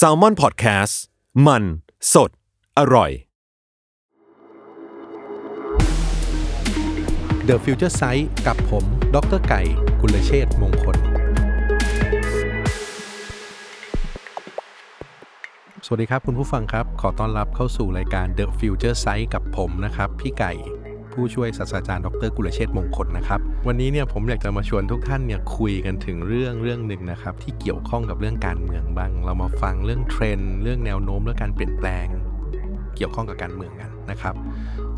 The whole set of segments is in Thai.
s a l ม o n PODCAST มัน สด อร่อย The Future Sight กับผม ดรไก่ กุลเชษมงคล สวัสดีครับคุณผู้ฟังครับ ขอต้อนรับเข้าสู่รายการ The Future Sight กับผมนะครับ พี่ไก่ ผู้ช่วยศาสตราจารย์ดรกุลเชษฐมงคลนะครับ วันนี้เนี่ยผมอยากจะมาชวนทุกท่านเนี่ยคุยกันถึงเรื่องเรื่องหนึ่งนะครับที่เกี่ยวข้องกับเรื่องการเมืองบ้าง เรามาฟังเรื่องเทรนด์เรื่องแนวโน้มและการเปลี่ยนแปลง เกี่ยวข้องกับการเมืองกันนะครับ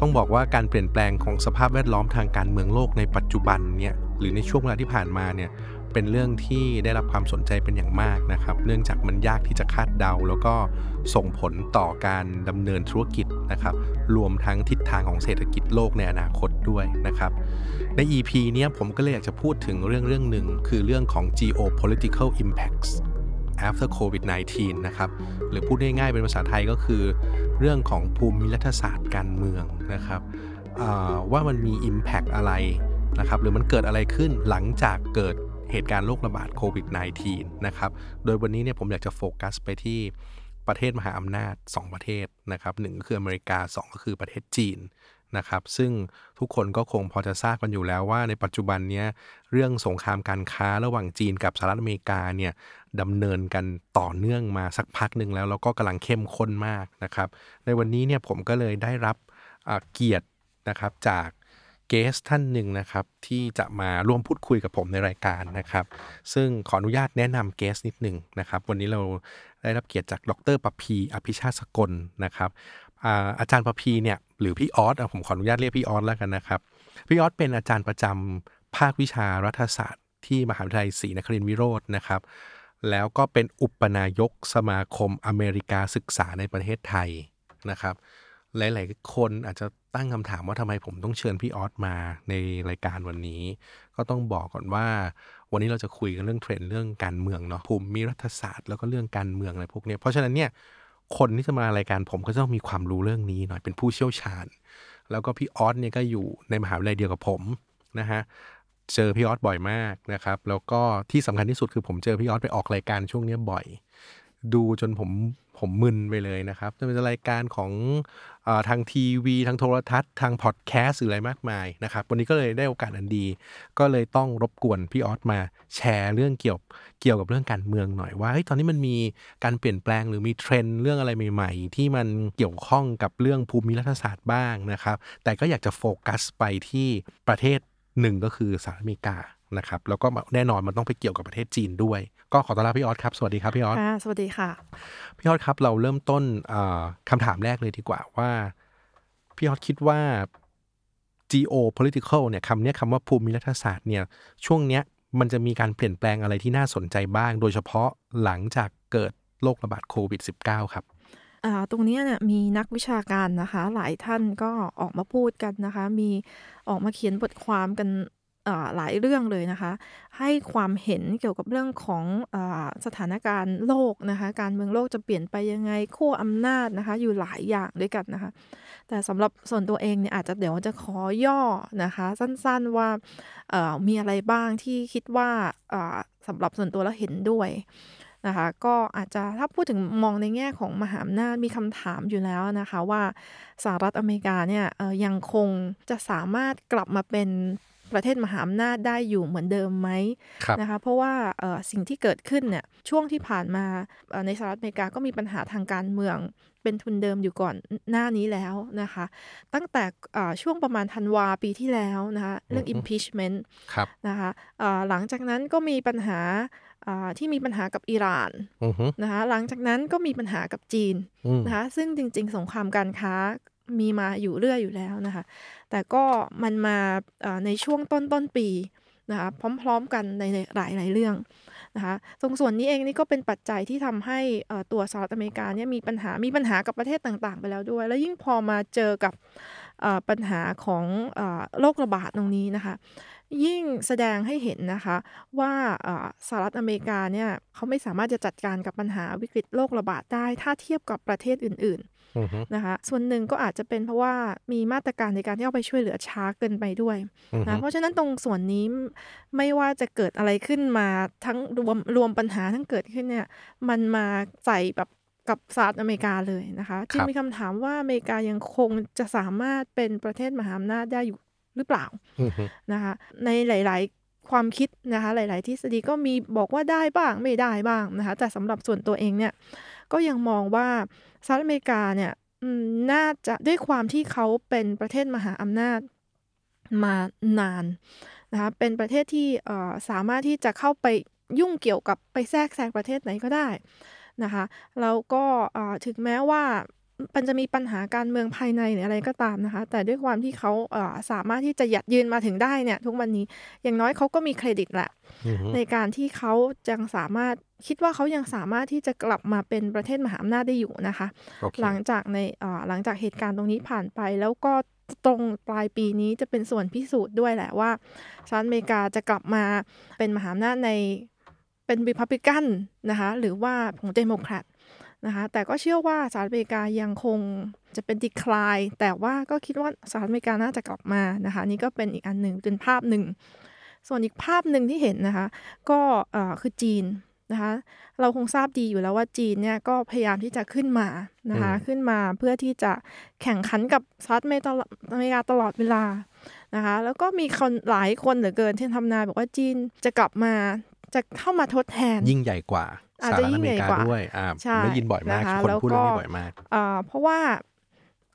ต้องบอกว่าการเปลี่ยนแปลงของสภาพแวดล้อมทางการเมืองโลกในปัจจุบันเนี่ยหรือในช่วงเวลาที่ผ่านมาเนี่ยเป็นเรื่องที่ได้รับความสนใจเป็นอย่างมากนะครับ เนื่องจากมันยากที่จะคาดเดา แล้วก็ส่งผลต่อการดำเนินธุรกิจ นะครับรวมทั้งทิศทางของเศรษฐกิจโลกในอนาคตด้วยนะครับใน EP เนี้ยผมก็เลยอยากจะพูดถึงเรื่องเรื่องหนึ่งคือเรื่องของ geopolitical impacts after COVID-19 นะครับหรือพูดง่ายๆเป็นภาษาไทยก็คือ เรื่องของภูมิรัฐศาสตร์การเมืองนะครับว่ามันมี Impact อะไรนะครับหรือมันเกิดอะไรขึ้นหลังจากเกิดเหตุการณ์โรคระบาดโควิด -19 นะครับ โดยวันนี้เนี่ยผมอยากจะโฟกัสไปที่ ประเทศมหาอำนาจ 2 ประเทศนะครับหนึ่งก็คืออเมริกา 2 ก็คือประเทศจีนนะครับ ซึ่งทุกคนก็คงพอจะทราบกันอยู่แล้วว่าในปัจจุบันนี้เรื่องสงครามการค้าระหว่างจีนกับสหรัฐอเมริกาเนี่ยดำเนินกันต่อเนื่องมาสักพักหนึ่งแล้ว แล้วก็กำลังเข้มข้นมากนะครับ ในวันนี้เนี่ยผมก็เลยได้รับเกียรตินะครับจากเกสท่านหนึ่งนะครับที่จะมาร่วมพูดคุยกับผมในรายการนะครับ ซึ่งขออนุญาตแนะนำเกสนิดหนึ่งนะครับ วันนี้เรา ได้รับเกียรติจากดรประพีอภิชาติสกลนะครับอาจารย์ประพีเนี่ยหรือพี่ออสผมขออนุญาตเรียกพี่ออสแล้วกันนะครับพี่ออสเป็นอาจารย์ประจำภาควิชารัฐศาสตร์ ที่มหาวิทยาลัยศรีนครินทรวิโรจน์นะครับ แล้วก็เป็นอุปนายกสมาคมอเมริกาศึกษาในประเทศไทยนะครับ หลาย ๆ คนอาจจะตั้งคำถามว่าทำไมผมต้องเชิญพี่ออสมาในรายการวันนี้ ก็ต้องบอกก่อนว่า วันนี้เราจะคุยกันเรื่องเทรนด์เรื่องการเมืองเนาะภูมิรัฐศาสตร์แล้วก็เรื่องการเมืองอะไรพวกนี้เพราะฉะนั้นเนี่ยคนที่จะมารายการผมก็ต้องมีความรู้เรื่องนี้หน่อยเป็นผู้เชี่ยวชาญ แล้วก็พี่ออสเนี่ยก็อยู่ในมหาวิทยาลัยเดียวกับผมนะฮะเจอพี่ออสบ่อยมากนะครับ แล้วก็ที่สำคัญที่สุดคือผมเจอพี่ออสไปออกรายการช่วงนี้บ่อย ดูจนผมผมมึนไปเลยนะครับจะเป็นรายการของอทางทีวี ทางโทรทัศน์ ทางพอดแคสต์หรืออะไรมากมายนะครับ วันนี้ก็เลยได้โอกาสอันดี ก็เลยต้องรบกวนพี่ออสมาแชร์เรื่องเกี่ยวเกี่ยวกับเรื่องการเมืองหน่อยว่าตอนนี้มันมีการเปลี่ยนแปลงหรือมีเทรนด์เรื่องอะไรใหม่ๆ ที่มันเกี่ยวข้องกับเรื่องภูมิรัฐศาสตร์บ้างนะครับ แต่ก็อยากจะโฟกัสไปที่ประเทศหนึ่งก็คือสหรัฐอเมริกา นะครับแล้วก็แน่นอนมันต้องไปเกี่ยวกับประเทศจีนด้วย ก็ขอต้อนรับพี่ออสครับ สวัสดีครับพี่ออสสวัสดีค่ะ พี่ออสครับเราเริ่มต้นคำถามแรกเลยดีกว่าว่า พี่ออสคิดว่า geopolitical เนี่ยคำนี้คำว่าภูมิรัฐศาสตร์เนี่ยช่วงเนี้ยมันจะมีการเปลี่ยนแปลงอะไรที่น่าสนใจบ้าง โดยเฉพาะหลังจากเกิดโรคระบาดโควิด -19 ครับตรงนี้เนี่ยมีนักวิชาการนะคะ หลายท่านก็ออกมาพูดกันนะคะ มีออกมาเขียนบทความกัน หลายเรื่องเลยนะคะ ให้ความเห็นเกี่ยวกับเรื่องของอสถานการณ์โลกนะคะการเมืองโลกจะเปลี่ยนไปยังไงขั้วอำนาจนะคะ อยู่หลายอย่างด้วยกันนะคะ แต่สำหรับส่วนตัวเองเนี่ยอาจจะเดี๋ยวจะขอย่อนะคะ สั้นๆว่ามีอะไรบ้างที่คิดว่าสำหรับส่วนตัวแล้วเห็นด้วยนะคะก็อาจจะถ้าพูดถึงมองในแง่ของมหาอำนาจมีคำถามอยู่แล้วนะคะว่าสหรัฐอเมริกาเนี่ยยังคงจะสามารถกลับมาเป็น ประเทศมหาอำนาจได้อยู่เหมือนเดิมไหมนะคะเพราะว่าสิ่งที่เกิดขึ้นเนี่ยช่วงที่ผ่านมาในสหรัฐอเมริกาก็มีปัญหาทางการเมืองเป็นทุนเดิมอยู่ก่อนหน้านี้แล้วนะคะ ตั้งแต่ช่วงประมาณธันวาปีที่แล้วนะคะเรื่อง impeachment นะคะหลังจากนั้นก็มีปัญหาที่มีปัญหากับอิหร่านนะคะหลังจากนั้นก็มีปัญหากับจีนนะคะซึ่งจริง ๆ สงครามการค้า มีมาอยู่เรื่อยอยู่แล้วนะคะ แต่ก็มันมาในช่วงต้นต้นปีนะคะพร้อมๆกันในหลายๆเรื่องนะคะตรงส่วนนี้เองนี่ก็เป็นปัจจัยที่ทำให้ตัวสหรัฐอเมริกาเนี่ยมีปัญหามีปัญหากับประเทศต่างๆ ไปแล้วด้วย แล้วยิ่งพอมาเจอกับปัญหาของอโรคระบาดตรงนี้นะคะ ยิ่งแสดงให้เห็นนะคะว่าสหรัฐอเมริกาเนี่ยเขาไม่สามารถจะจัดการกับปัญหาวิกฤตโรคระบาดได้ ถ้าเทียบกับประเทศอื่นๆ นะคะ ส่วนหนึ่งก็อาจจะเป็นเพราะว่ามีมาตรการในการที่เอาไปช่วยเหลือช้าเกินไปด้วยอือฮึนะเพราะฉะนั้นตรงส่วนนี้ไม่ว่าจะเกิดอะไรขึ้นมาทั้งรวมรวมปัญหาทั้งเกิดขึ้นเนี่ย มันมาใส่แบบกับสหรัฐอเมริกาเลยนะคะจึงมีคำถามว่าอเมริกายังคงจะสามารถเป็นประเทศมหาอำนาจได้อยู่หรือเปล่าอือฮึนะคะในหลาย ๆ ความคิดนะคะหลาย ๆ ทฤษฎีก็มีบอกว่าได้บ้างไม่ได้บ้างนะคะแต่สำหรับส่วนตัวเองเนี่ย ก็ยังมองว่าสหรัฐอเมริกาเนี่ยน่าจะด้วยความที่เขาเป็นประเทศมหาอำนาจมานานนะคะเป็นประเทศที่สามารถที่จะเข้าไปยุ่งเกี่ยวกับไปแทรกแซงประเทศไหนก็ได้นะคะแล้วก็ถึงแม้ว่า มันจะมีปัญหาการเมืองภายในหรืออะไรก็ตามนะคะ แต่ด้วยความที่เขาเอ่อสามารถที่จะหยัดยืนมาถึงได้เนี่ยทุกวันนี้อย่างน้อยเขาก็มีเครดิตแหละอือฮึในการที่เขายังสามารถคิดว่าเขายังสามารถที่จะกลับมาเป็นประเทศมหาอำนาจได้อยู่นะคะโอเคหลังจากในเอ่อหลังจากเหตุการณ์ตรงนี้ผ่านไป แล้วก็ตรงปลายปีนี้จะเป็นส่วนพิสูจน์ด้วยแหละว่าสหรัฐอเมริกาจะกลับมาเป็นมหาอำนาจในเป็นรีพับลิกันนะคะหรือว่าของเดโมแครต นะคะแต่ก็เชื่อว่าสหรัฐอเมริกายังคงจะเป็น decline แต่ว่าก็คิดว่าสหรัฐอเมริกาน่าจะกลับมานะคะนี่ก็เป็นอีกอันหนึ่งเป็นภาพหนึ่ง ส่วนอีกภาพหนึ่งที่เห็นนะคะก็เอ่อคือจีนนะคะเราคงทราบดีอยู่แล้วว่าจีนเนี่ยก็พยายามที่จะขึ้นมานะคะอืมขึ้นมาเพื่อที่จะแข่งขันกับสหรัฐอเมริกาตลอดเวลานะคะแล้วก็มีคนหลายคนเหลือเกินที่ทำนายบอกว่าจีนจะกลับมาจะเข้ามาทดแทนยิ่งใหญ่กว่า อาจสหจะรัฐยิ่องเมใหญ่ริกากว่าด้วยอ่าใช่ได้ยินบ่อยมากนะคะคนแล้วพูดเรื่องก็นี้บ่อยมากเอ่อเพราะว่า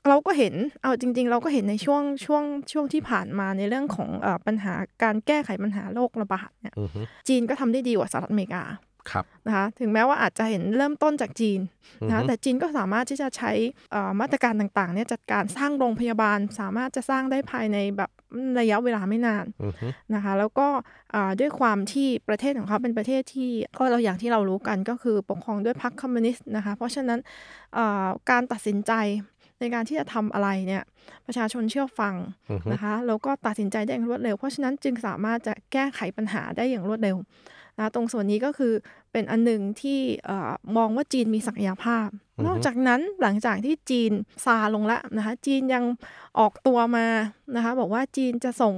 เราก็เห็น เอาจริง ๆ เราก็เห็นในช่วงช่วงช่วงที่ผ่านมาในเรื่องของเอ่อปัญหาการแก้ไขปัญหาโรคระบาดเนี่ยอือฮึจีนก็ทำได้ดีกว่าสหรัฐอเมริกาครับนะคะถึงแม้ว่าอาจจะเห็นเริ่มต้นจากจีนอือนะฮึคะแต่จีนก็สามารถที่จะใช้เอ่อมาตรการต่างๆเนี่ยจัดการสร้างโรงพยาบาลสามารถจะสร้างได้ภายในแบบ ระยะเวลาไม่นานอือฮึนะคะ แล้วก็อ่าด้วยความที่ประเทศของเขาเป็นประเทศที่ก็เราอย่างที่เรารู้กันก็คือปกครองด้วยพรรคคอมมิวนิสต์นะคะ เพราะฉะนั้นอ่าการตัดสินใจในการที่จะทำอะไรเนี่ยประชาชนเชื่อฟังอือฮึนะคะแล้วก็ตัดสินใจได้อย่างรวดเร็ว เพราะฉะนั้นจึงสามารถจะแก้ไขปัญหาได้อย่างรวดเร็ว นะตรงส่วนนี้ก็คือเป็นอันหนึ่งที่เอ่อมองว่าจีนมีศักยภาพ นอกจากนั้นหลังจากที่จีนซาลงแล้วนะคะจีนยังออกตัวมานะคะบอกว่าจีนจะส่ง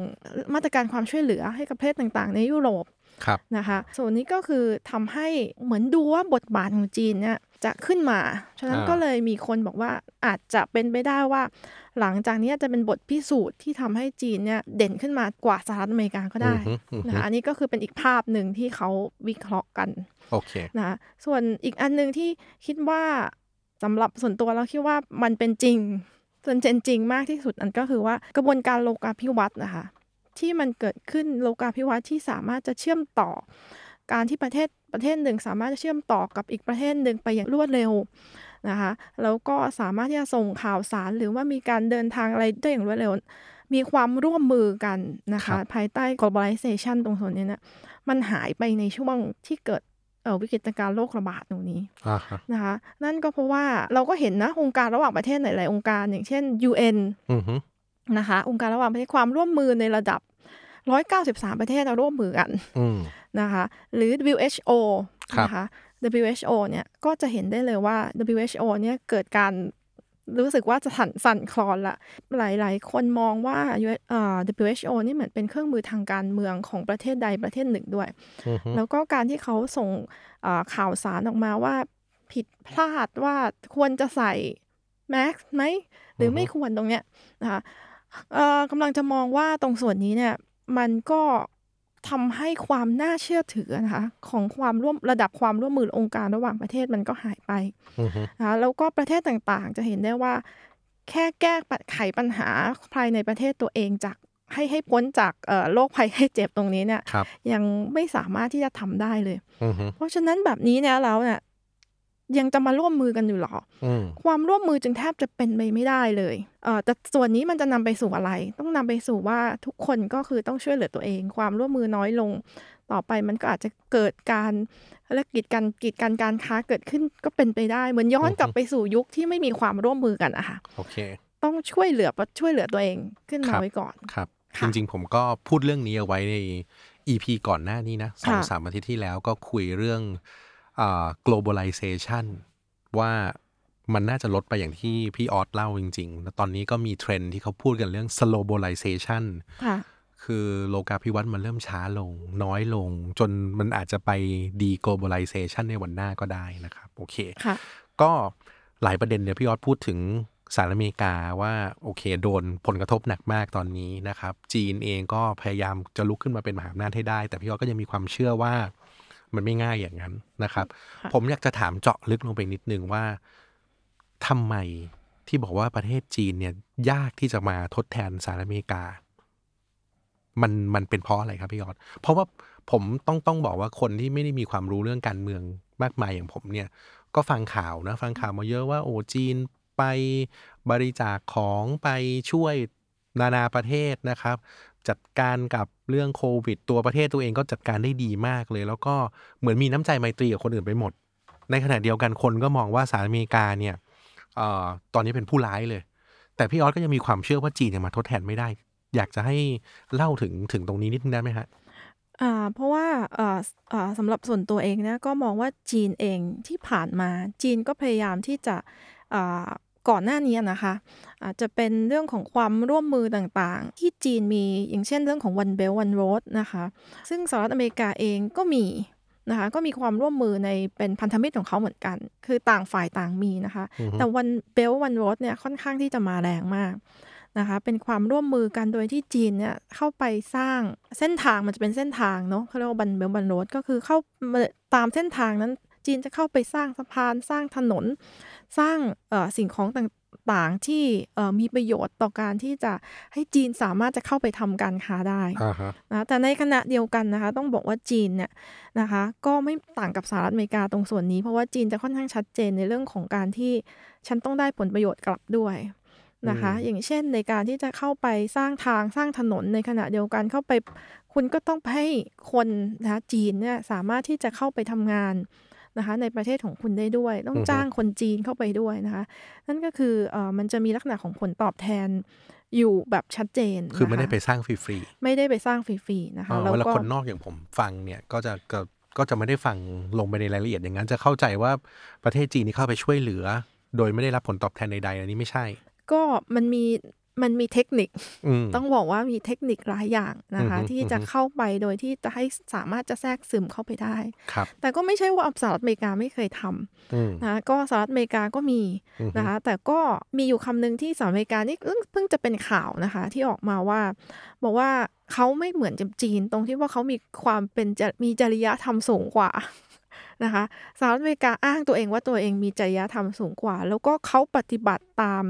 มาตรการความช่วยเหลือให้กับประเทศต่างๆ ในยุโรปครับนะคะส่วนนี้ก็คือทำให้เหมือนดูว่าบทบาทของจีนเนี่ย จะขึ้นมา ฉะนั้นอ่าก็เลยมีคนบอกว่าอาจจะเป็นไปได้ว่า หลังจากนี้จะเป็นบทพิสูจน์ที่ทำให้จีนเนี่ยเด่นขึ้นมากว่าสหรัฐอเมริกาก็ได้อือฮึอือฮึนะคะอันนี้ก็คือเป็นอีกภาพหนึ่งที่เขาวิเคราะห์กันโอเคนะคะส่วนอีกอันหนึ่งที่คิดว่าสำหรับส่วนตัวเราคิดว่ามันเป็นจริงส่วนเป็นจริงมากที่สุดอันก็คือว่ากระบวนการโลกาภิวัตน์นะคะที่มันเกิดขึ้นโลกาภิวัตน์ที่สามารถจะเชื่อมต่อการที่ประเทศ ประเทศหนึ่งสามารถจะเชื่อมต่อกับอีกประเทศหนึ่งไปอย่างรวดเร็วนะคะแล้วก็สามารถที่จะส่งข่าวสารหรือว่ามีการเดินทางอะไรได้อย่างรวดเร็ว มีความร่วมมือกันนะครัคะบภายใต้ globalization ตรงส่วนนี้เนี่ยมันหายไปในช่วงที่เกิดเอ่อวิกฤตการณ์โรคระบาดตรงนี้อ่าฮะนะคะนั่นก็เพราะว่าเราก็เห็นนะองค์การระหว่างประเทศหลาย ๆ องค์การอย่างเช่น UN อือฮึนะคะองค์การระหว่างประเทศความร่วมมือในระดับ 193 ประเทศเราร่วมมือกันอืม นะคะ หรือ WHO ครับนะคะ WHO เนี่ยก็จะเห็นได้เลยว่า WHO เนี่ยเกิดการรู้สึกว่าจะสั่นสั่นคลอนละ หลายๆ คนมองว่า US เอ่อ WHO นี่เหมือนเป็นเครื่องมือทางการเมืองของประเทศใดประเทศหนึ่งด้วยอือฮึแล้วก็การที่เขาส่งเอ่อข่าวสารออกมาว่าผิดพลาดว่าควรจะใส่แมสไหม หรือไม่ควรตรงเนี้ยนะคะเอ่อกำลังจะมองว่าตรงส่วนนี้เนี่ยมันก็ ทำให้ความน่าเชื่อถือนะคะของความร่วมระดับความร่วมมือองค์การระหว่างประเทศมันก็หายไปอือฮึนะคะแล้วก็ประเทศต่างๆ จะเห็นได้ว่า แค่แก้ปัญไขปัญหาภายในประเทศตัวเองจากให้ให้พ้นจากเอ่อโรคภัยไข้เจ็บตรงนี้เนี่ยครับยังไม่สามารถที่จะทำได้เลยอือฮึเพราะฉะนั้นแบบนี้เนี่ยแล้วเนี่ย ยังจะมาร่วมมือกันอยู่หรออืมความร่วมมือจึงแทบจะเป็นไปไม่ได้เลยเออแต่ส่วนนี้มันจะนำไปสู่อะไร ต้องนำไปสู่ว่าทุกคนก็คือต้องช่วยเหลือตัวเอง ความร่วมมือน้อยลง ต่อไปมันก็อาจจะเกิดการและกีดกันกีดกันการค้าเกิดขึ้นก็เป็นไปได้ เหมือนย้อนกลับไปสู่ยุคที่ไม่มีความร่วมมือกันอะค่ะโอเค ต้องช่วยเหลือช่วยเหลือตัวเองขึ้นมาครับไว้ก่อนครับจค่ะริงๆ ผมก็พูดเรื่องนี้เอาไว้ใน EP ก่อนหน้านี้นะสองค่ะสามอาทิตย์ที่แล้วก็คุยเรื่องอ่า globalization ว่ามันน่าจะลดไปอย่างที่พี่ออสเล่าจริงๆ แล้วตอนนี้ก็มีเทรนด์ที่เขาพูดกันเรื่อง globalization ค่ะคือโลกาภิวัตน์มันเริ่มช้าลง น้อยลง จนมันอาจจะไป deglobalization ในวันหน้าก็ได้นะครับ โอเคค่ะก็หลายประเด็นเนี่ยพี่ออสพูดถึงสหรัฐอเมริกาว่า โอเค โดนผลกระทบหนักมากตอนนี้นะครับ จีนเองก็พยายามจะลุกขึ้นมาเป็นมหาอำนาจให้ได้ แต่พี่ออสก็ยังมีความเชื่อว่า มันไม่ง่ายอย่างนั้นนะครับค่ะผมอยากจะถามเจาะลึกลงไปนิดนึงว่าทำไมที่บอกว่าประเทศจีนเนี่ยยากที่จะมาทดแทนสหรัฐอเมริกา มันมันเป็นเพราะอะไรครับพี่ออสเพราะว่าผมต้องต้องบอกว่าคนที่ไม่ได้มีความรู้เรื่องการเมืองมากมายอย่างผมเนี่ย ก็ฟังข่าวนะฟังข่าวมาเยอะว่าโอ้จีนไปบริจาคของไปช่วยนานาประเทศนะครับ จัดการกับเรื่องโควิด ตัวประเทศตัวเองก็จัดการได้ดีมากเลย แล้วก็เหมือนมีน้ำใจไมตรีกับคนอื่นไปหมด ในขณะเดียวกันคนก็มองว่าสหรัฐอเมริกาเนี่ยออตอนนี้เป็นผู้ร้ายเลย แต่พี่ออสก็ยังมีความเชื่อว่าจีนยังมาทดแทนไม่ได้ อยากจะให้เล่าถึงถึงตรงนี้นิดนึงได้ไหมฮะอ่าเพราะว่าอ่อเอ่อสำหรับส่วนตัวเองนะก็มองว่าจีนเองที่ผ่านมาจีนก็พยายามที่จะอ่า ก่อนหน้านี้นะคะ อาจจะเป็นเรื่องของความร่วมมือต่างๆ ที่จีนมีอย่างเช่นเรื่องของ One Belt One Road นะคะ ซึ่งสหรัฐอเมริกาเองก็มีนะคะก็มีความร่วมมือในเป็นพันธมิตรของเขาเหมือนกัน คือต่างฝ่ายต่างมีนะคะอือฮึแต่ One Belt One Road เนี่ยค่อนข้างที่จะมาแรงมากนะคะเป็นความร่วมมือกันโดยที่จีนเนี่ยเข้าไปสร้างเส้นทางมันจะเป็นเส้นทางเนาะเขาเรียกว่าบันเบลบันโรดก็คือเข้ามาตามเส้นทางนั้นจีนจะเข้าไปสร้างสะพานสร้างถนน สร้างเอ่อสิ่งของต่างๆที่เอ่อมีประโยชน์ต่อการที่จะให้จีนสามารถจะเข้าไปทำการค้าได้อ่าฮะนะแต่ในขณะเดียวกันนะคะ ต้องบอกว่าจีนเนี่ยนะคะ ก็ไม่ต่างกับสหรัฐอเมริกาตรงส่วนนี้ เพราะว่าจีนจะค่อนข้างชัดเจนในเรื่องของการที่ฉันต้องได้ผลประโยชน์กลับด้วยนะคะอืมอย่างเช่นในการที่จะเข้าไปสร้างทางสร้างถนนในขณะเดียวกันเข้าไป คุณก็ต้องให้คนนะคะจีนเนี่ยสามารถที่จะเข้าไปทำงาน นะคะในประเทศของคุณได้ด้วย ต้องจ้างคนจีนเข้าไปด้วยนะคะ นั่นก็คือเอ่อมันจะมีลักษณะของผลตอบแทนอยู่แบบชัดเจน คือไม่ได้นะะไปสร้างฟรีไม่ได้ไปสร้างฟรีๆ นะๆคะอ่าแล้วเวลาก็คนนอกอย่างผมฟังเนี่ยก็จะก็ก็จะไม่ได้ฟังลงไปในรายละเอียดอย่างนั้น จะเข้าใจว่าประเทศจีนนี่เข้าไปช่วยเหลือ โดยไม่ได้รับผลตอบแทนใดๆอันนี้ไม่ใช่ ก็มันมี มันมีเทคนิคอืมต้องบอกว่ามีเทคนิคหลายอย่างนะคะอือฮึที่จะอือฮึเข้าไปโดยที่จะให้สามารถจะแทรกซึมเข้าไปได้ครับแต่ก็ไม่ใช่ว่าสหรัฐอเมริกาไม่เคยทอืมำนะก็สหรัฐอเมริกาก็มีอือฮึนะคะ แต่ก็มีอยู่คำหนึ่งที่สหรัฐอเมริกานี่เพิ่งเพิ่งจะเป็นข่าวนะคะ ที่ออกมาว่า บอกว่าเขาไม่เหมือนกับจีน ตรงที่ว่าเขามีความเป็นจะมีจริยธรรมสูงกว่านะคะสหรัฐอเมริกาอ้างตัวเองว่าตัวเองมีจริยธรรมสูงกว่า แล้วก็เขาปฏิบัติตาม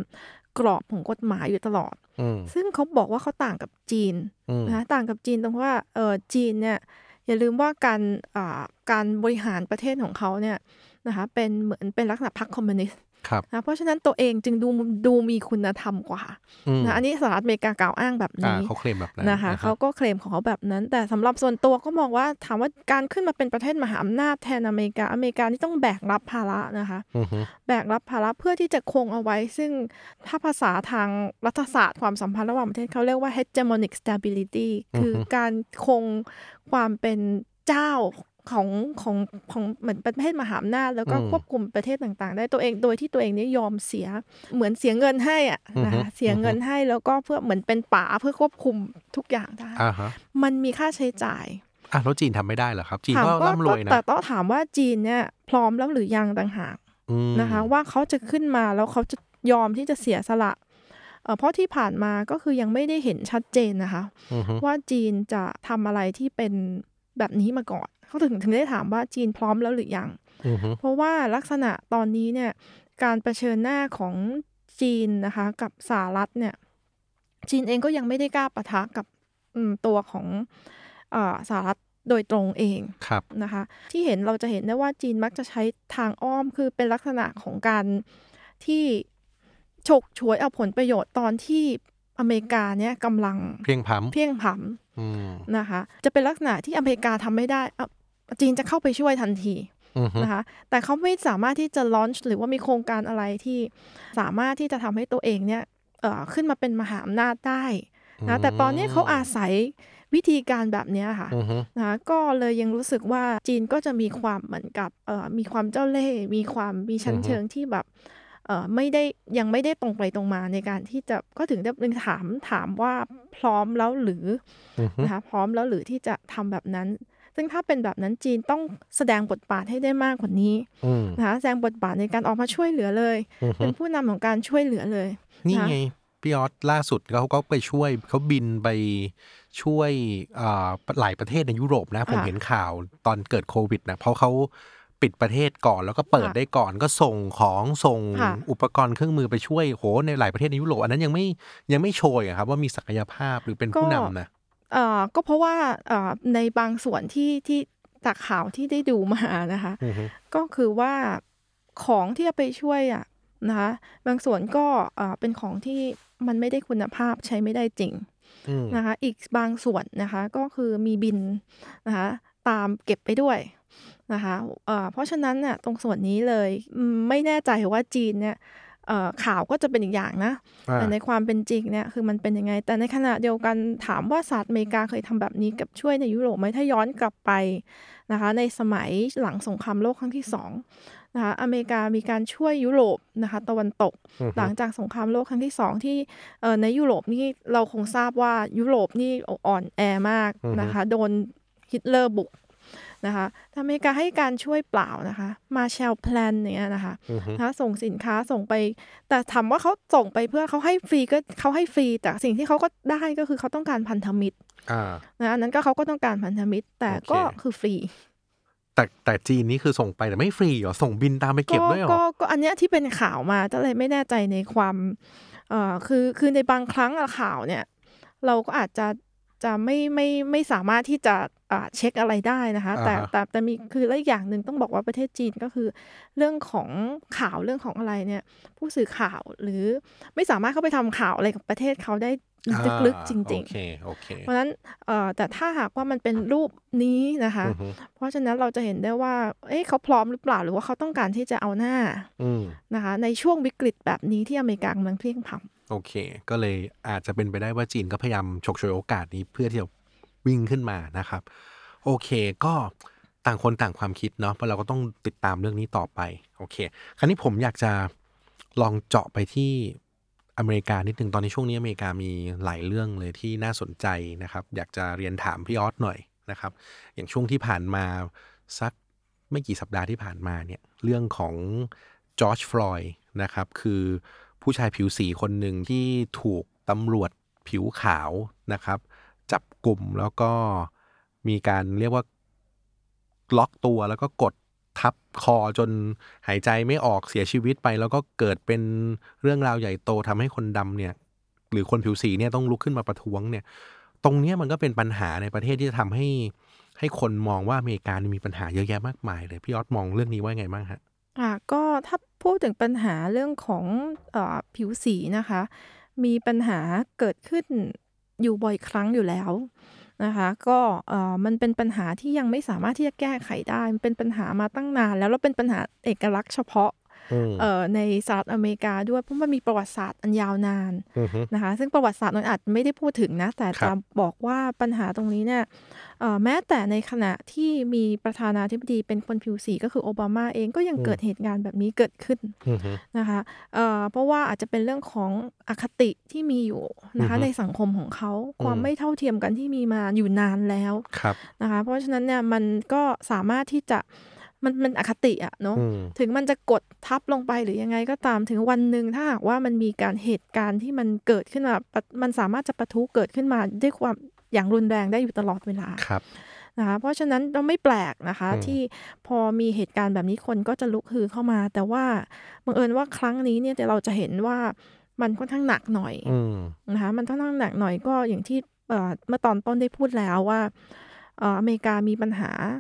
กรอบของกฎหมายอยู่ตลอดอืมซึ่งเขาบอกว่าเขาต่างกับจีนอืมนะคะต่างกับจีนตรงที่ว่าเออจีนเนี่ยอย่าลืมว่าการอ่าการบริหารประเทศของเขาเนี่ยนะคะเป็นเหมือนเป็นลักษณะพรรคคอมมิวนิสต์ ครับนะเพราะฉะนั้นตัวเองจึงดูดูมีคุณธรรมกว่าอืมนะอันนี้สหรัฐอเมริกากล่าวอ้างแบบอ่านี้เขาเคลมแบบนั้นนะคะรับเขาก็เคลมของเขาแบบนั้น แต่สำหรับส่วนตัวก็มองว่าถามว่าการขึ้นมาเป็นประเทศมหาอำนาจแทนอเมริกาอเมริกานี่ต้องแบกรับภาระนะคะอือฮึแบกรับภาระเพื่อที่จะคงเอาไว้ ซึ่งถ้าภาษาทางรัฐศาสตร์ความสัมพันธ์ระหว่างประเทศเขาเรียกว่า hegemonic stability คือการคงความเป็นเจ้า ของของของเหมือนประเทศมหาอำนาจแล้วก็ควบคุมประเทศต่างๆ ได้ตัวเองโดยที่ตัวเองเนี่ยยอมเสียเหมือนเสียเงินให้อะนะคะเสียเงินให้แล้วก็เพื่อเหมือนเป็นป๋าเพื่อควบคุมทุกอย่างได้อ่าฮะมันมีค่าใช้จ่ายอะแล้วจีนทำไม่ได้เหรอครับ จีนถามก็ว่าร่ำรวยนะแต่ต้องถามว่าจีนเนี่ยพร้อมแล้วหรือยังต่างหากอืมนะคะว่าเขาจะขึ้นมาแล้วเขาจะยอมที่จะเสียสละเอ่อเพราะที่ผ่านมาก็คือยังไม่ได้เห็นชัดเจนนะคะอือฮึว่าจีนจะทำอะไรที่เป็นแบบนี้มาก่อน เขาถึงถึงได้ถามว่าจีนพร้อมแล้วหรือยังอือฮึเพราะว่าลักษณะตอนนี้เนี่ยการเผชิญหน้าของจีนนะคะกับสหรัฐเนี่ยจีนเองก็ยังไม่ได้กล้าปะทะกับอืมตัวของเออสหรัฐโดยตรงเองครับนะคะ ที่เห็นเราจะเห็นได้ว่าจีนมักจะใช้ทางอ้อมคือเป็นลักษณะของการที่ฉกฉวยเอาผลประโยชน์ตอนที่อเมริกาเนี่ยกำลังเพียงพล้ำเพียงพล้ำอืมนะคะ จะเป็นลักษณะที่อเมริกาทำไม่ได้อะ จีนจะเข้าไปช่วยทันทีอือฮึนะคะ แต่เขาไม่สามารถที่จะลอนช์หรือว่ามีโครงการอะไรที่สามารถที่จะทำให้ตัวเองเนี่ยเอ่อขึ้นมาเป็นมหาอำนาจได้นะแต่ตอนนี้เขาอาศัยวิธีการแบบเนี้ยค่ะอือฮึนะคะก็เลยยังรู้สึกว่าจีนก็จะมีความเหมือนกับเอ่อมีความเจ้าเล่ห์มีความมีชั้นเชิงที่แบบเอ่อไม่ได้ยังไม่ได้ตรงไปตรงมาในการที่จะก็ถึงได้ถามถามว่าพร้อมแล้วหรืออือฮึนะคะพร้อมแล้วหรือที่จะทำแบบนั้น ซึ่งถ้าเป็นแบบนั้นจีนต้องแสดงบทบาทให้ได้มากกว่านี้อืมนะคะแสดงบทบาทในการออกมาช่วยเหลือเลยอือฮึเป็นผู้นำของการช่วยเหลือเลย นี่นะไงพี่ออสล่าสุดเขาก็ไปช่วยเขาบินไปช่วยอ่าหลายประเทศในยุโรปนะ ผมค่ะเห็นข่าวตอนเกิดโควิดนะเพราะเขาปิดประเทศก่อนแล้วก็เปิดค่ะได้ก่อนก็ส่งของส่งค่ะอุปกรณ์เครื่องมือไปช่วยโหในหลายประเทศในยุโรปอันนั้นยังไม่ยังไม่โชยอะครับว่ามีศักยภาพหรือเป็นผู้นำนะ เอ่อก็เพราะว่าเอ่อในบางส่วนที่ที่จากข่าวที่ได้ดูมานะคะอือฮึก็คือว่าของที่จะไปช่วยอะนะคะบางส่วนก็เอ่อเป็นของที่มันไม่ได้คุณภาพใช้ไม่ได้จริงอืมนะคะ อีกบางส่วนนะคะก็คือมีบินนะคะตามเก็บไปด้วยนะคะเอ่อเพราะฉะนั้นน่ะตรงส่วนนี้เลยอืมไม่แน่ใจว่าจีนเนี่ยเอ่อ ข่าวก็จะเป็นอีกอย่างนะอ่าแต่ในความเป็นจริงเนี่ยคือมันเป็นยังไง แต่ในขณะเดียวกันถามว่าสหรัฐอเมริกาเคยทำแบบนี้กับช่วยในยุโรปไหมถ้าย้อนกลับไปนะคะในสมัยหลังสงครามโลกครั้งที่สองนะคะอเมริกามีการช่วยยุโรปนะคะตะวันตกอือฮึหลังจากสงครามโลกครั้งที่สองที่เอ่อในยุโรปนี่เราคงทราบว่ายุโรปนี่อ่อนแอมากนะคะโดนฮิตเลอร์บุก นะคะแต่อเมริกาให้การช่วยเปล่านะคะมาแชลแพลนเนี่ยนะคะอือฮึนะคะส่งสินค้าส่งไป แต่ถามว่าเขาส่งไปเพื่อเขาให้ฟรีก็เขาให้ฟรี แต่สิ่งที่เขาก็ได้ก็คือเขาต้องการพันธมิตรอ่านะอันนั้นก็เขาก็ต้องการพันธมิตร แต่ก็โอเคคือฟรีแต่แต่จีนนี่คือส่งไปแต่ไม่ฟรีเหรอส่งบินตามไปเก็บด้วยเหรอก็ก็อันเนี้ยที่เป็นข่าวมาก็เลยไม่แน่ใจในความเอ่อคือคือในบางครั้งอะข่าวเนี่ย เราก็อาจจะ จะไม่ไม่ไม่สามารถที่จะอ่าเช็คอะไรได้นะคะ แต่อ่าฮะแต่แต่มีคือและอีกอย่างหนึ่งต้องบอกว่าประเทศจีนก็คือ เรื่องของข่าวเรื่องของอะไรเนี่ย ผู้สื่อข่าวหรือไม่สามารถเข้าไปทำข่าวอะไรกับประเทศเขาได้ ลึกๆจริงโอเคโอเคๆเพราะฉะนั้นเอ่อแต่ถ้าหากว่ามันเป็นรูปนี้นะคะอือฮึเพราะฉะนั้นเราจะเห็นได้ว่า เอ๊ะเขาพร้อมหรือเปล่าหรือว่าเขาต้องการที่จะเอาหน้าอืมนะคะ ในช่วงวิกฤตแบบนี้ที่อเมริกากำลังเพลียงพล้ำโอเค ก็เลยอาจจะเป็นไปได้ว่าจีนก็พยายามฉกฉวยโอกาสนี้เพื่อที่จะวิ่งขึ้นมานะครับ โอเคก็ต่างคนต่างความคิดเนาะเพราะเราก็ต้องติดตามเรื่องนี้ต่อไป โอเค คราวนี้ผมอยากจะลองเจาะไปที่ อเมริกานิดหนึ่งตอนนี้ช่วงนี้อเมริกามีหลายเรื่องเลยที่น่าสนใจนะครับ อยากจะเรียนถามพี่ออสหน่อยนะครับ อย่างช่วงที่ผ่านมาสักไม่กี่สัปดาห์ที่ผ่านมาเนี่ยเรื่องของจอร์จฟลอยด์นะครับคือผู้ชายผิวสีคนหนึ่งที่ถูกตำรวจผิวขาวนะครับ จับกลุ่มแล้วก็มีการเรียกว่าล็อกตัวแล้วก็กด ทับคอจนหายใจไม่ออกเสียชีวิตไป แล้วก็เกิดเป็นเรื่องราวใหญ่โตทำให้คนดำเนี่ย หรือคนผิวสีเนี่ยต้องลุกขึ้นมาประท้วงเนี่ย ตรงนี้มันก็เป็นปัญหาในประเทศที่จะทำให้ให้คนมองว่าอเมริกานี่มีปัญหาเยอะแยะมากมายเลยพี่ออสมองเรื่องนี้ว่าไงบ้างฮะอะก็ถ้าพูดถึงปัญหาเรื่องของอผิวสีนะคะ มีปัญหาเกิดขึ้นอยู่บ่อยครั้งอยู่แล้ว นะคะก็เออมันเป็นปัญหาที่ยังไม่สามารถที่จะแก้ไขได้ มันเป็นปัญหามาตั้งนาน แล้วแล้วเป็นปัญหาเอกลักษณ์เฉพาะ เอ่อในสหรัฐอเมริกาด้วยเพราะมันมีประวัติศาสตร์อันยาวนานอือฮึนะคะซึ่งประวัติศาสตร์นนอาจไม่ได้พูดถึงนะ แต่ครัจะบบอกว่าปัญหาตรงนี้เนี่ยเอ่อแม้แต่ในขณะที่มีประธานาธิบดีเป็นคนผิวสีก็คือโอบามาเองก็ยังเกิดเหตุการณ์แบบนี้เกิดขึ้นอือฮึนะคะเอ่อเพราะว่าอาจจะเป็นเรื่องของอคติที่มีอยู่นะคะอือฮึในสังคมของเขาความอืมไม่เท่าเทียมกันที่มีมาอยู่นานแล้วครับนะคะเพราะฉะนั้นเนี่ยมันก็สามารถที่จะ มันมันอคติอะเนาะอืมถึงมันจะกดทับลงไปหรือยังไงก็ตามถึงวันหนึ่งถ้าหากว่ามันมีการเหตุการณ์ที่มันเกิดขึ้นมาปะมันสามารถจะปะทุเกิดขึ้นมาด้วยความอย่างรุนแรงได้อยู่ตลอดเวลาครับนะคะเพราะฉะนั้นเราไม่แปลกนะคะอืมที่พอมีเหตุการณ์แบบนี้คนก็จะลุกฮือเข้ามา แต่ว่าบังเอิญว่าครั้งนี้เนี่ยแต่เราจะเห็นว่ามันค่อนข้างหนักหน่อยอืมนะคะมันค่อนข้างหนักหน่อยก็อย่างที่เอ่อเมื่อตอนต้นได้พูดแล้วว่าเอ่ออเมริกามีปัญหาอะ